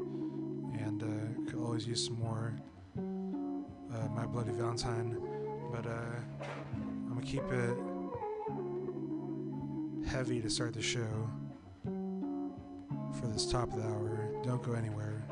and uh, could always use some more uh, My Bloody Valentine. But uh, I'm gonna keep it heavy to start the show for this top of the hour. Don't go anywhere.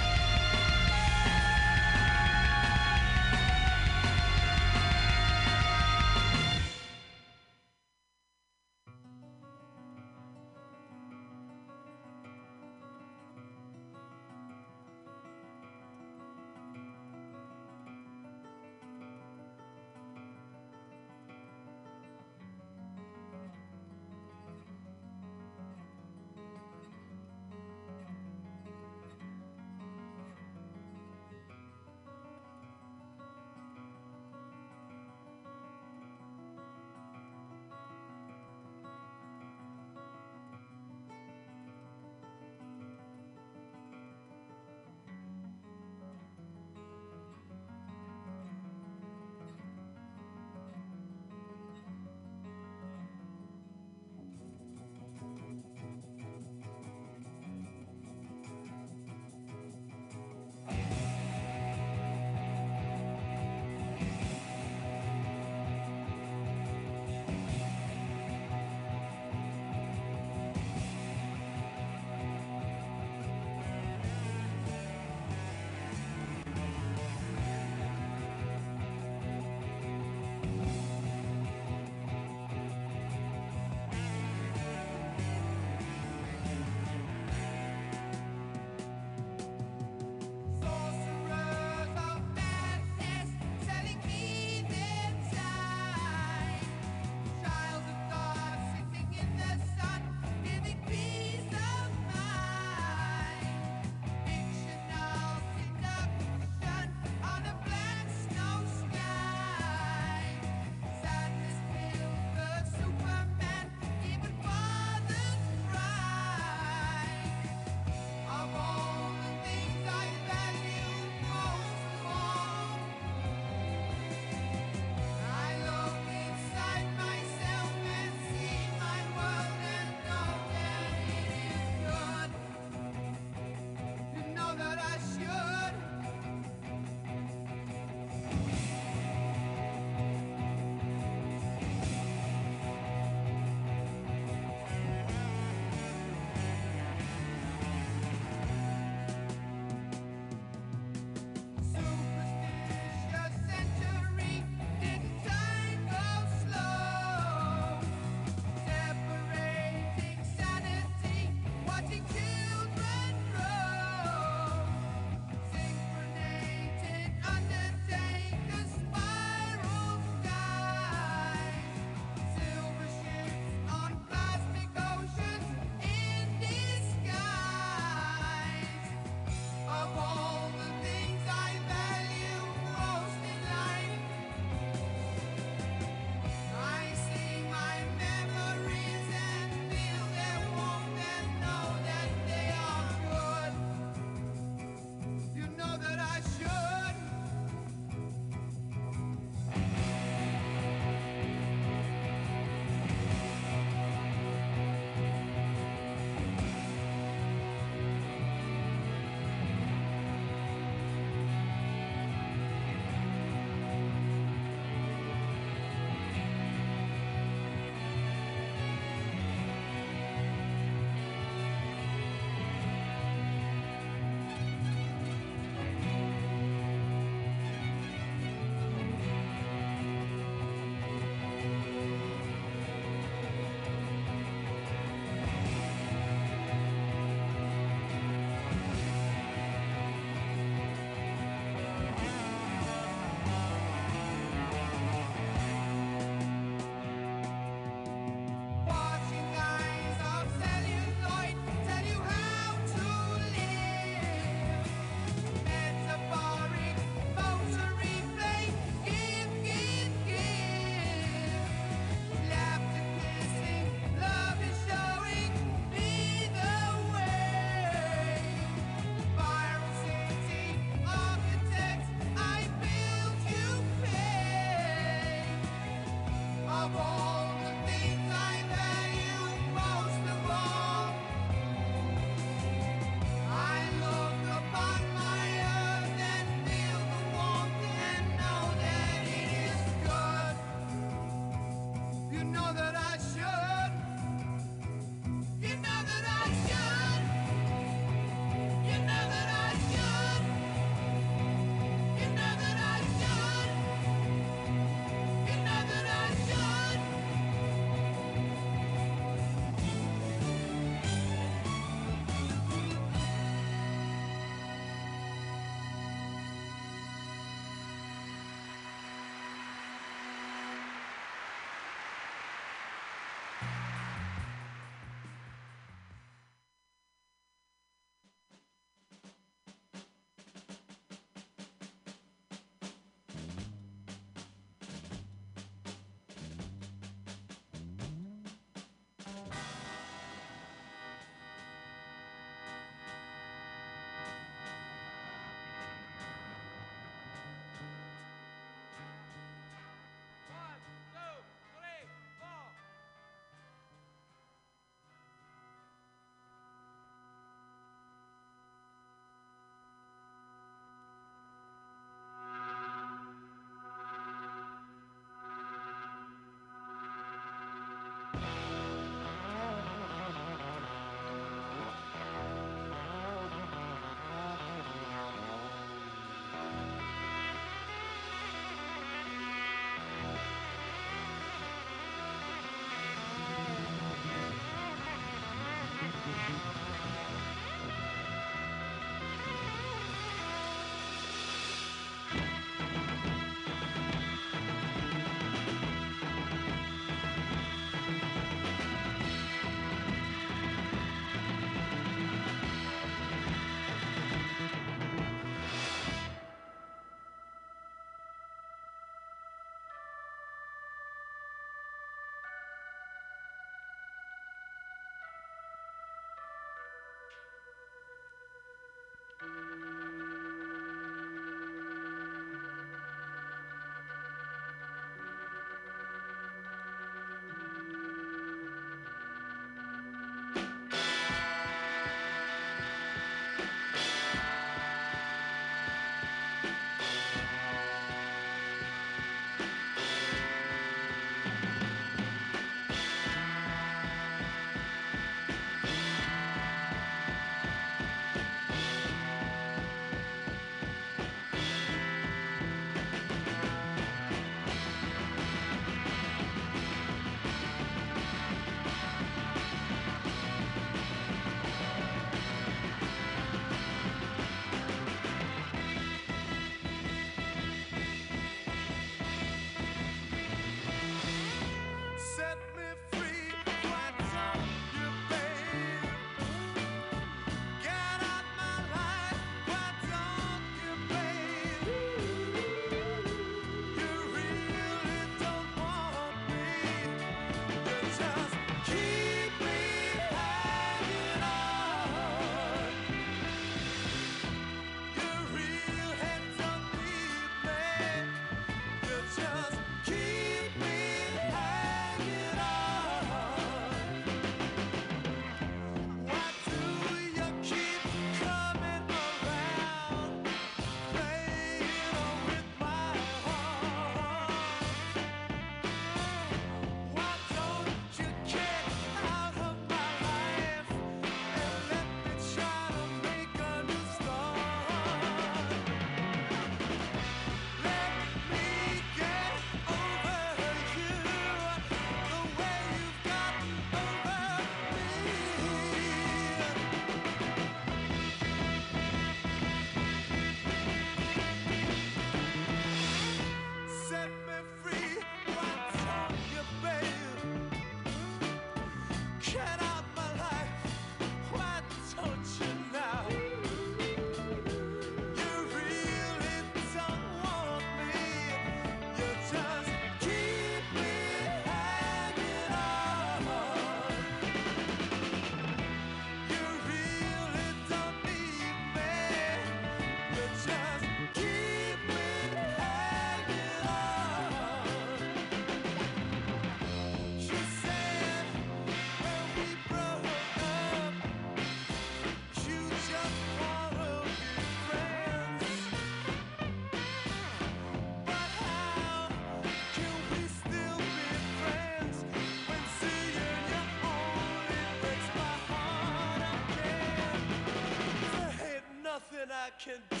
I can do.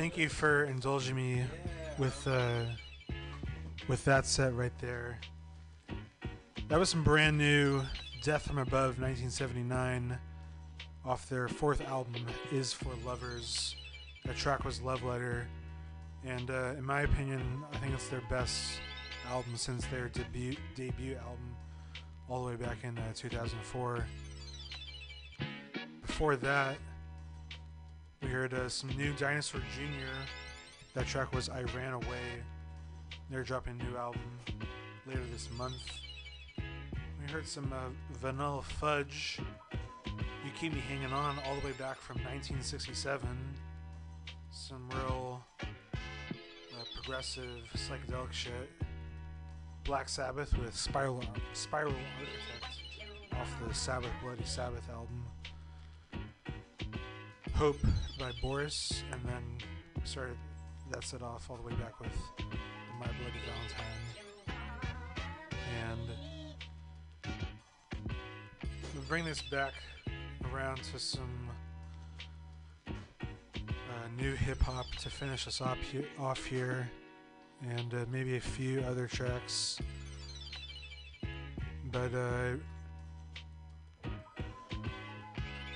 Thank you for indulging me with uh, with that set right there. That was some brand new Death from Above 1979 off their fourth album, Is 4 Lovers. That track was Love Letter, and uh, in my opinion, I think it's their best album since their debut debut album, all the way back in uh, 2004. Before that, we heard uh, some new Dinosaur Jr. That track was I Ran Away. They're dropping a new album later this month. We heard some uh, Vanilla Fudge. You Keep Me Hanging On all the way back from 1967. Some real uh, progressive psychedelic shit. Black Sabbath with Spiral, Spiral Architect off the Sabbath Bloody Sabbath album. Hope by Boris, and then we started that set off all the way back with My Bloody Valentine. And we'll bring this back around to some uh, new hip hop to finish us off, he- off here, and uh, maybe a few other tracks. But uh,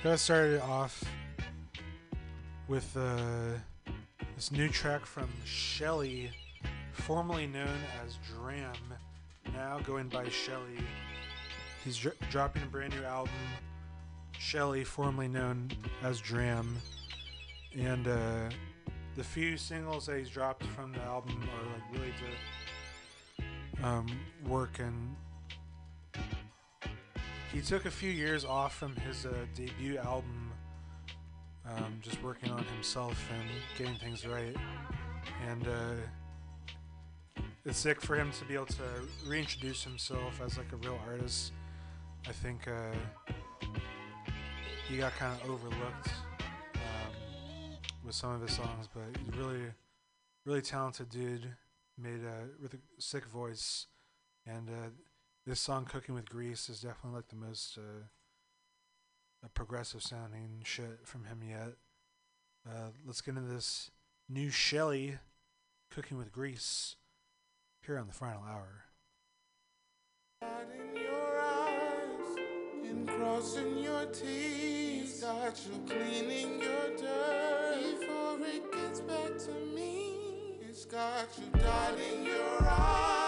got started off with uh, this new track from Shelley, formerly known as Dram, now going by Shelley. He's dr- dropping a brand new album, Shelley, formerly known as Dram, and uh, the few singles that he's dropped from the album are like really to um, work and. He took a few years off from his uh, debut album um, just working on himself and getting things right. And uh, it's sick for him to be able to reintroduce himself as like a real artist. I think uh, he got kind of overlooked um, with some of his songs, but he's really, really talented dude. Made a with a sick voice, and uh, this song "Cooking with Grease" is definitely like the most. Uh, a progressive sounding shit from him yet. Uh, let's get into this new Shelley cooking with grease here on the final hour. in your eyes and crossing your T's. Got you cleaning your dirt before it gets back to me. It's got you dotting your eyes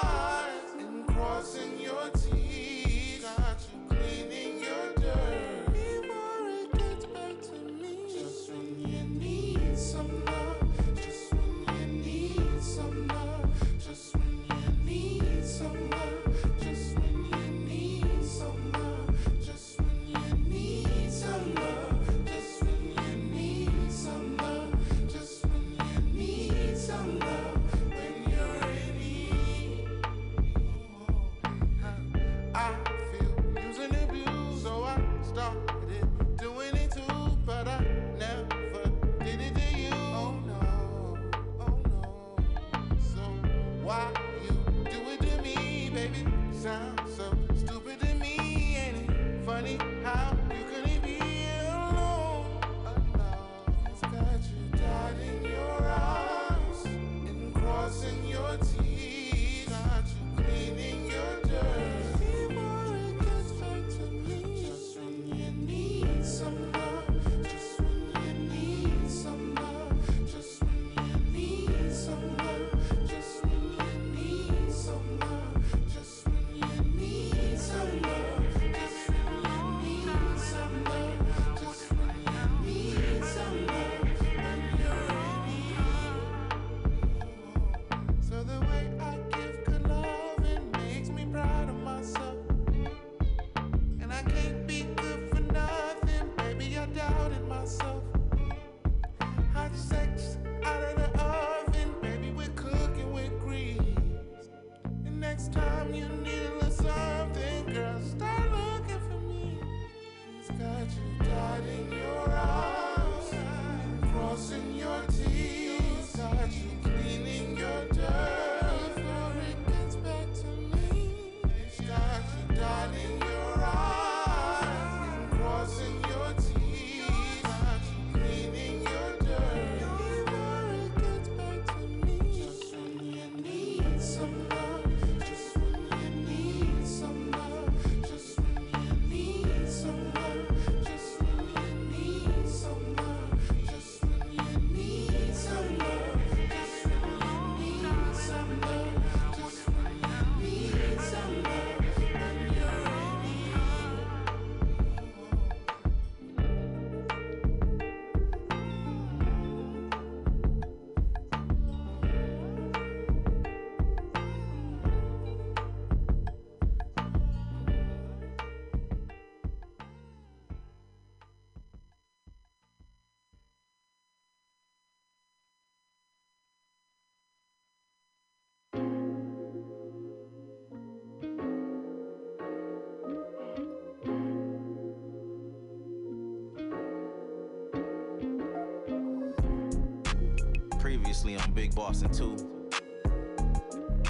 Big Boston 2.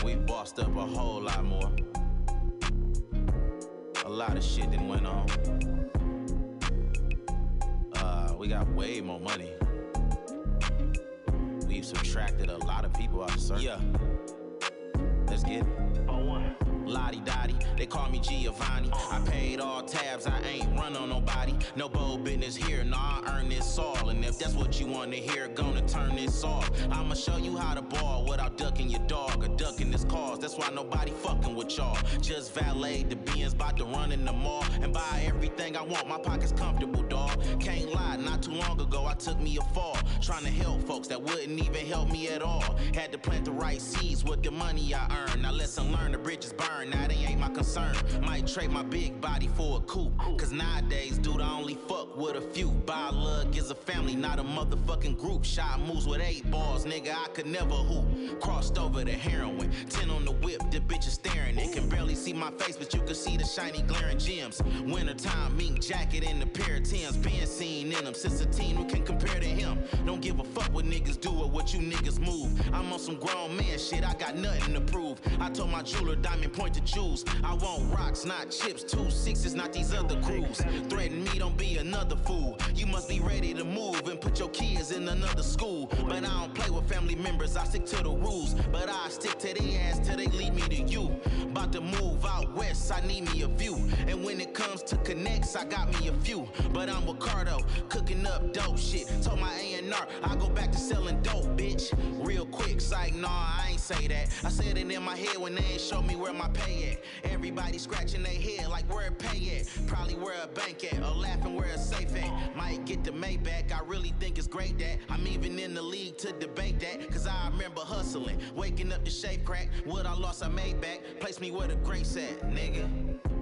We bossed up a whole lot more. A lot of shit that went on. Uh, we got way more money. We've subtracted a lot of people out of circle. Yeah. Let's get it. Lottie Dottie, they call me Giovanni. I paid all tabs, I ain't run on nobody. No bold business here, that's what you wanna hear, gonna turn this off. I'ma show you how to ball without ducking your dog or ducking this cause. That's why nobody fucking with y'all. Just valet the Benz, about to run in the mall and buy everything I want. My pocket's comfortable, dog. Can't lie, not too long ago I took me a fall. Trying to help folks that wouldn't even help me at all. Had to plant the right seeds with the money I earned. Now lesson learned, the bridges burn. Now they ain't my concern. Might trade my big body for a coupe. Cause nowadays, dude, I only fuck with a few. By lug is a family, not a motherfucking group. Shot moves with eight balls, nigga, I could never hoop. Crossed over the heroin, 10 on the whip, the bitch is staring. They can barely see my face, but you can see the shiny glaring gems. Wintertime, mink jacket and a pair of Timbs. Been seen in them since a teen who can compare to him. Don't give a fuck what niggas do or what you niggas move. I'm on some grown man shit, I got nothing to prove. I told my jeweler, diamond pointed jewels. I want rocks, not chips. Two sixes, not these other crews. Threaten me, don't be another fool. You must be ready to move and put your kids in another school. But I don't play with family members, I stick to the rules. But I stick to their ass till they lead me to you. About to move out west, I need me a view. And when it comes to connects, I got me a few. But I'm with Cardo, cooking up dope shit. Told my A&R, I go back to selling dope, bitch. Real quick, psych, nah, I ain't say that. I said it in my head when they ain't show me where my pay at. Everybody scratching their head like where it pay at. Probably where a bank at, or laughing where a safe at. Might get the Maybach, I really think it's great that I'm even in the league to debate that. Cause I remember hustling, waking up to shave crack. What I lost, I made back. Place me where the grace at, nigga.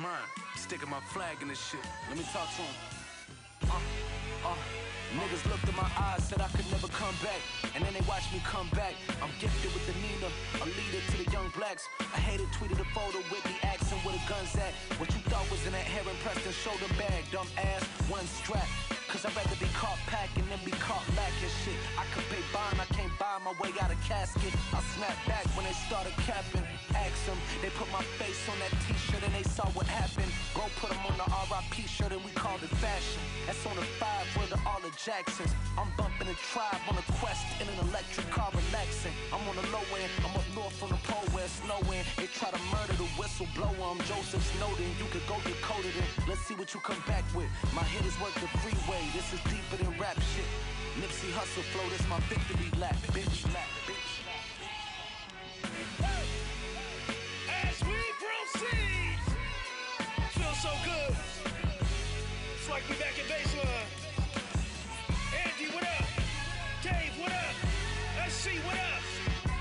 Mine. Sticking my flag in this shit. Let me talk to him. Uh, uh. Niggas looked in my eyes, said I could never come back. And then they watched me come back. I'm gifted with the Nina, a leader to the young blacks. I hated tweeted a photo with me asking where the guns at. What you thought was in that Heron Preston shoulder bag, dumb ass, one strap. Cause I'd rather be caught packing than be caught lacking shit. I could pay bond, I buy my way out of casket. I snap back when they started capping. Ask them, they put my face on that t-shirt and they saw what happened. Go put them on the RIP shirt and we called it fashion. That's on the five where the all the Jacksons. I'm bumping a tribe on a quest in an electric car relaxing. I'm on the low end, I'm up north from the pole where it's snowing. They try to murder the whistleblower, I'm Joseph Snowden. You could go get coded in. Let's see what you come back with. My hit is work the freeway, this is deeper than rap shit. Nipsey Hussle flow, this my victory lap, bitch. Lap, bitch. As we proceed, feels so good. It's like we back at baseline. Boogie, what up? Dave, what up? SC, what up?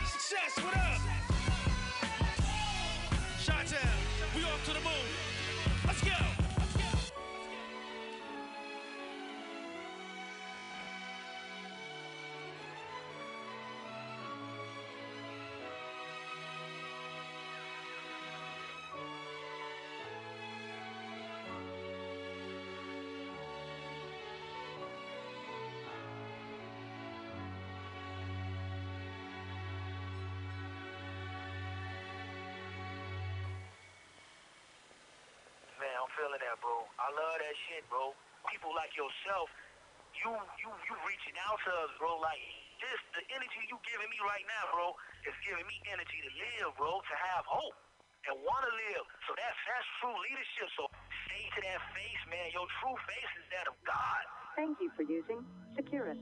Success, what up? Shot town, we off to the moon. Let's go. Bro. I love that shit, bro. People like yourself, you you you reaching out to us, bro. Like this, the energy you giving me right now, bro, is giving me energy to live, bro, to have hope and want to live. So that's that's true leadership. So stay to that face, man. Your true face is that of God. Thank you for using Securus.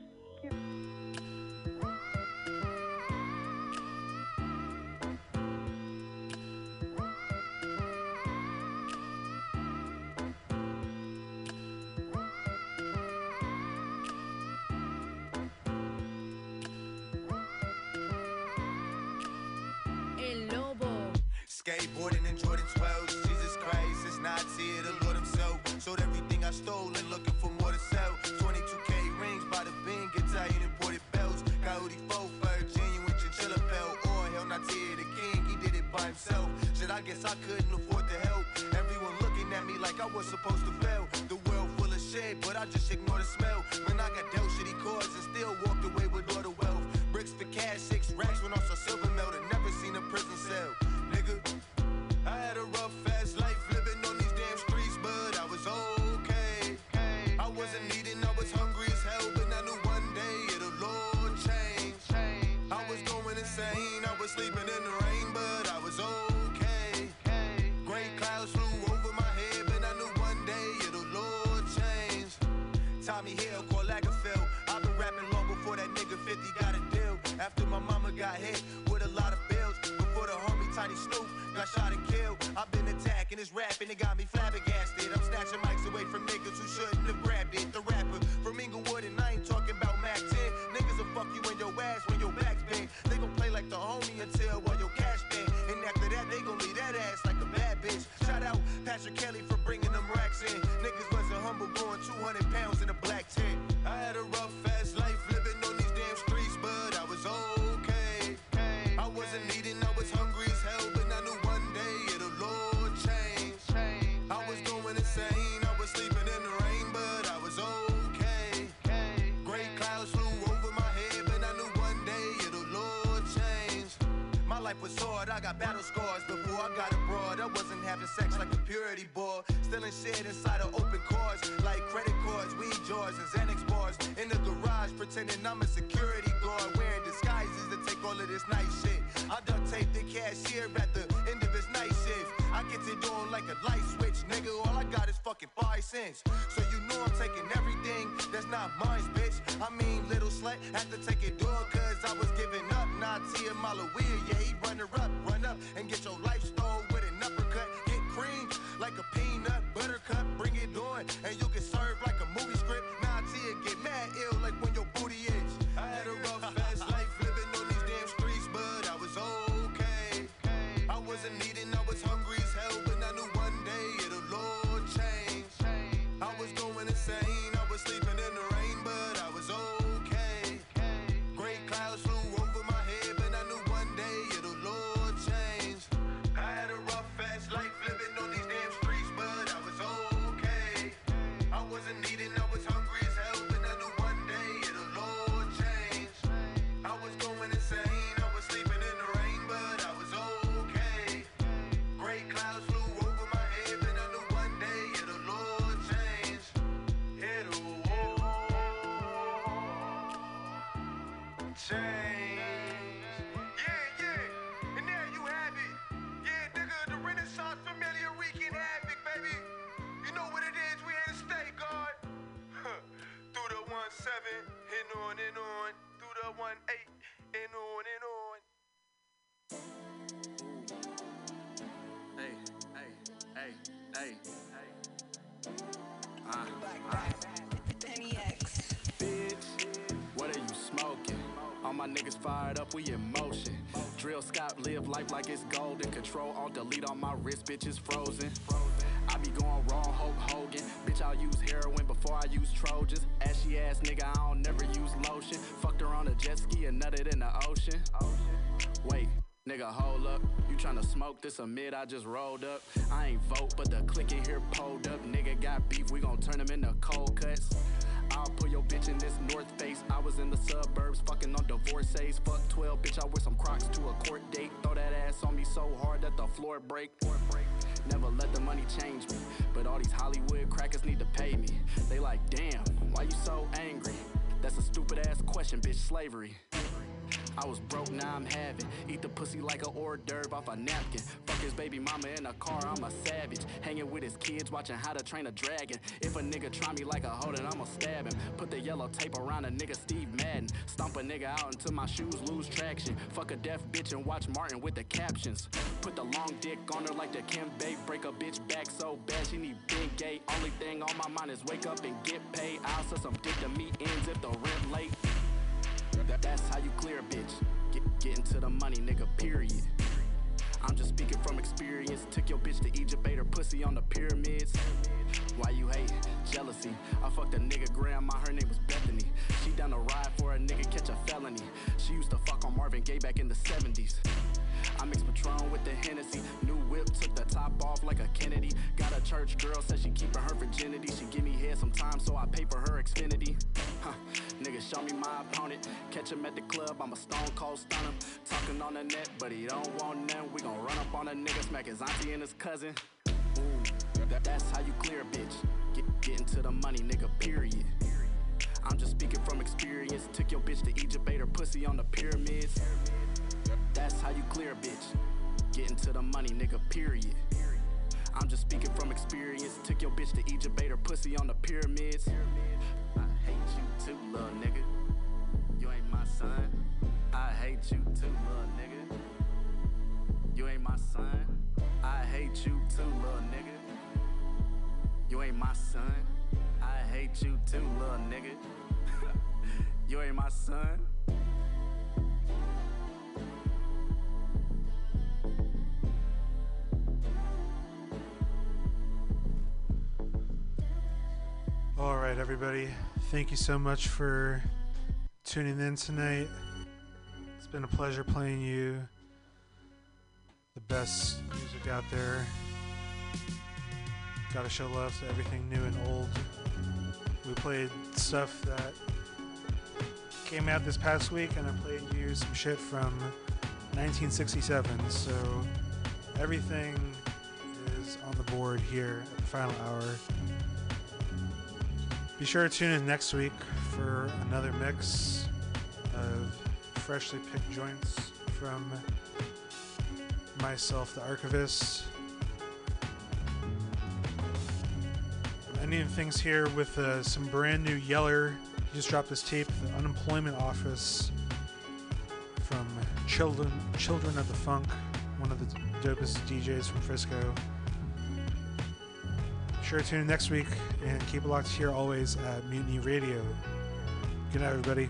Skateboarding in Jordan 12. Jesus Christ, it's not here, the Lord Himself. Sold everything I stole and looking for more to sell. 22k rings by the bin, Italian imported belts. Coyote faux fur, genuine chinchilla belt. Or hell, not here, the king, he did it by himself. Shit, I guess I couldn't afford to help. Everyone looking at me like I was supposed to fail. The world full of shit, but I just ignore the smell. Man, I got dealt shitty cards and still walked away with all the got hit with a lot of bills. Before the homie Tiny Snoop got shot and killed. I've been attacking this rapping, it got me flabbergasted. Sex like a purity boy. Stealing shit inside of open cars, like credit cards, weed jars, and Xanax bars. In the garage, pretending I'm a security guard, wearing disguises to take all of this nice shit. I duct tape the cashier at the end of his night shift. I get it on like a light switch, nigga. All I got is fucking five cents. So you know I'm taking everything that's not mine, bitch. I mean, little slut, had to take it door, cause I was giving up. Not T a mile away, yeah, he run her up, run up, and get your life and Eight, and on and on. Hey, hey, hey, hey, hey. Ah. Bitch, what are you smoking? All my niggas fired up, we in motion. Drill Scott, live life like it's golden. Control, alt delete on my wrist, bitch is frozen. I be going raw, Bitch, I'll use heroin before I use Trojans. Ashy ass nigga, I don't never use lotion. Fucked her on a jet ski and nutted in the ocean. Wait, nigga, hold up. You tryna smoke this a mid? I just rolled up. I ain't vote, but the click in here pulled up. Nigga got beef, we gon' turn him into cold cuts. I'll put your bitch in this North Face. I was in the suburbs, fucking on divorcees. Fuck 12, bitch, I wear some Crocs to a court date. Throw that ass on me so hard that the floor break. Never let the money change me, but all these Hollywood crackers need to pay me. They like, damn, why you so angry? That's a stupid ass question, bitch, slavery. I was broke, now I'm having. Eat the pussy like a hors d'oeuvre off a napkin. Fuck his baby mama in a car, I'm a savage. Hanging with his kids, watching how to train a dragon. If a nigga try me like a hoe, then I'ma stab him. Put the yellow tape around a nigga Steve Madden. Stomp a nigga out until my shoes lose traction. Fuck a deaf bitch and watch Martin with the captions. Put the long dick on her like the Kim Bay. Break a bitch back so bad she need big gay. Only thing on my mind is wake up and get paid. I'll sell some dick to meet ends if the rent late. That, that's how you clear a bitch. Get, getting to the money, nigga, period. I'm just speaking from experience. Took your bitch to Egypt, ate her pussy on the pyramids. Why you hate? Jealousy. I fucked a nigga grandma, her name was Bethany. She done a ride for a nigga catch a felony. She used to fuck on Marvin Gaye back in the 70s. I mix Patron with the Hennessy. New whip, took the top off like a Kennedy. Got a church girl, said she keeping her virginity. She give me head sometimes, so I pay for her Xfinity. Huh. Nigga, show me my opponent. Catch him at the club, I'm a stone cold stunner. Talking on the net, but he don't want none. We gon' run up on a nigga, smack his auntie and his cousin. Ooh, that, that's how you clear a bitch. Get, getting to the money, nigga, period. I'm just speaking from experience. Took your bitch to Egypt, ate her pussy on the pyramids. That's how you clear bitch. Getting to the money, nigga, period. I'm just speaking from experience. Took your bitch to Egypt, ate her pussy on the pyramids. I hate you too, little nigga. You ain't my son. I hate you too, little nigga. You ain't my son. I hate you too, little nigga. You ain't my son. I hate you too, little nigga. [LAUGHS] you ain't my son. All right, everybody. Thank you so much for tuning in tonight. It's been a pleasure playing you the best music out there. Gotta show love to everything new and old. We played stuff that came out this past week, and I played you some shit from 1967. So everything is on the board here at the final hour. Be sure to tune in next week for another mix of freshly picked joints from myself, the archivist. Ending things here with uh, some brand new Yeller. He just dropped this tape, The Unemployment Office, from Children Children of the Funk, one of the dopest DJs from Frisco. Sure to tune in next week and keep it locked here always at Mutiny Radio. Good night, everybody.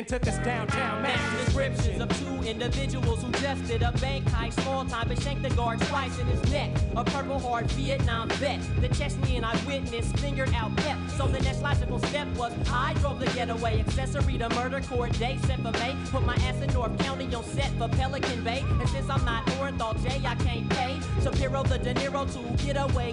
and took us downtown. Mass descriptions of two individuals who just did a bank high small time and shanked the guard twice in his neck. A purple heart Vietnam vet, the Chechnyan I witnessed, fingered out pep. So the next logical step was I drove the getaway. Accessory to murder court date set for May. Put my ass in North County on set for Pelican Bay. And since I'm not Orenthal J, I can't pay. Shapiro the De Niro to get away.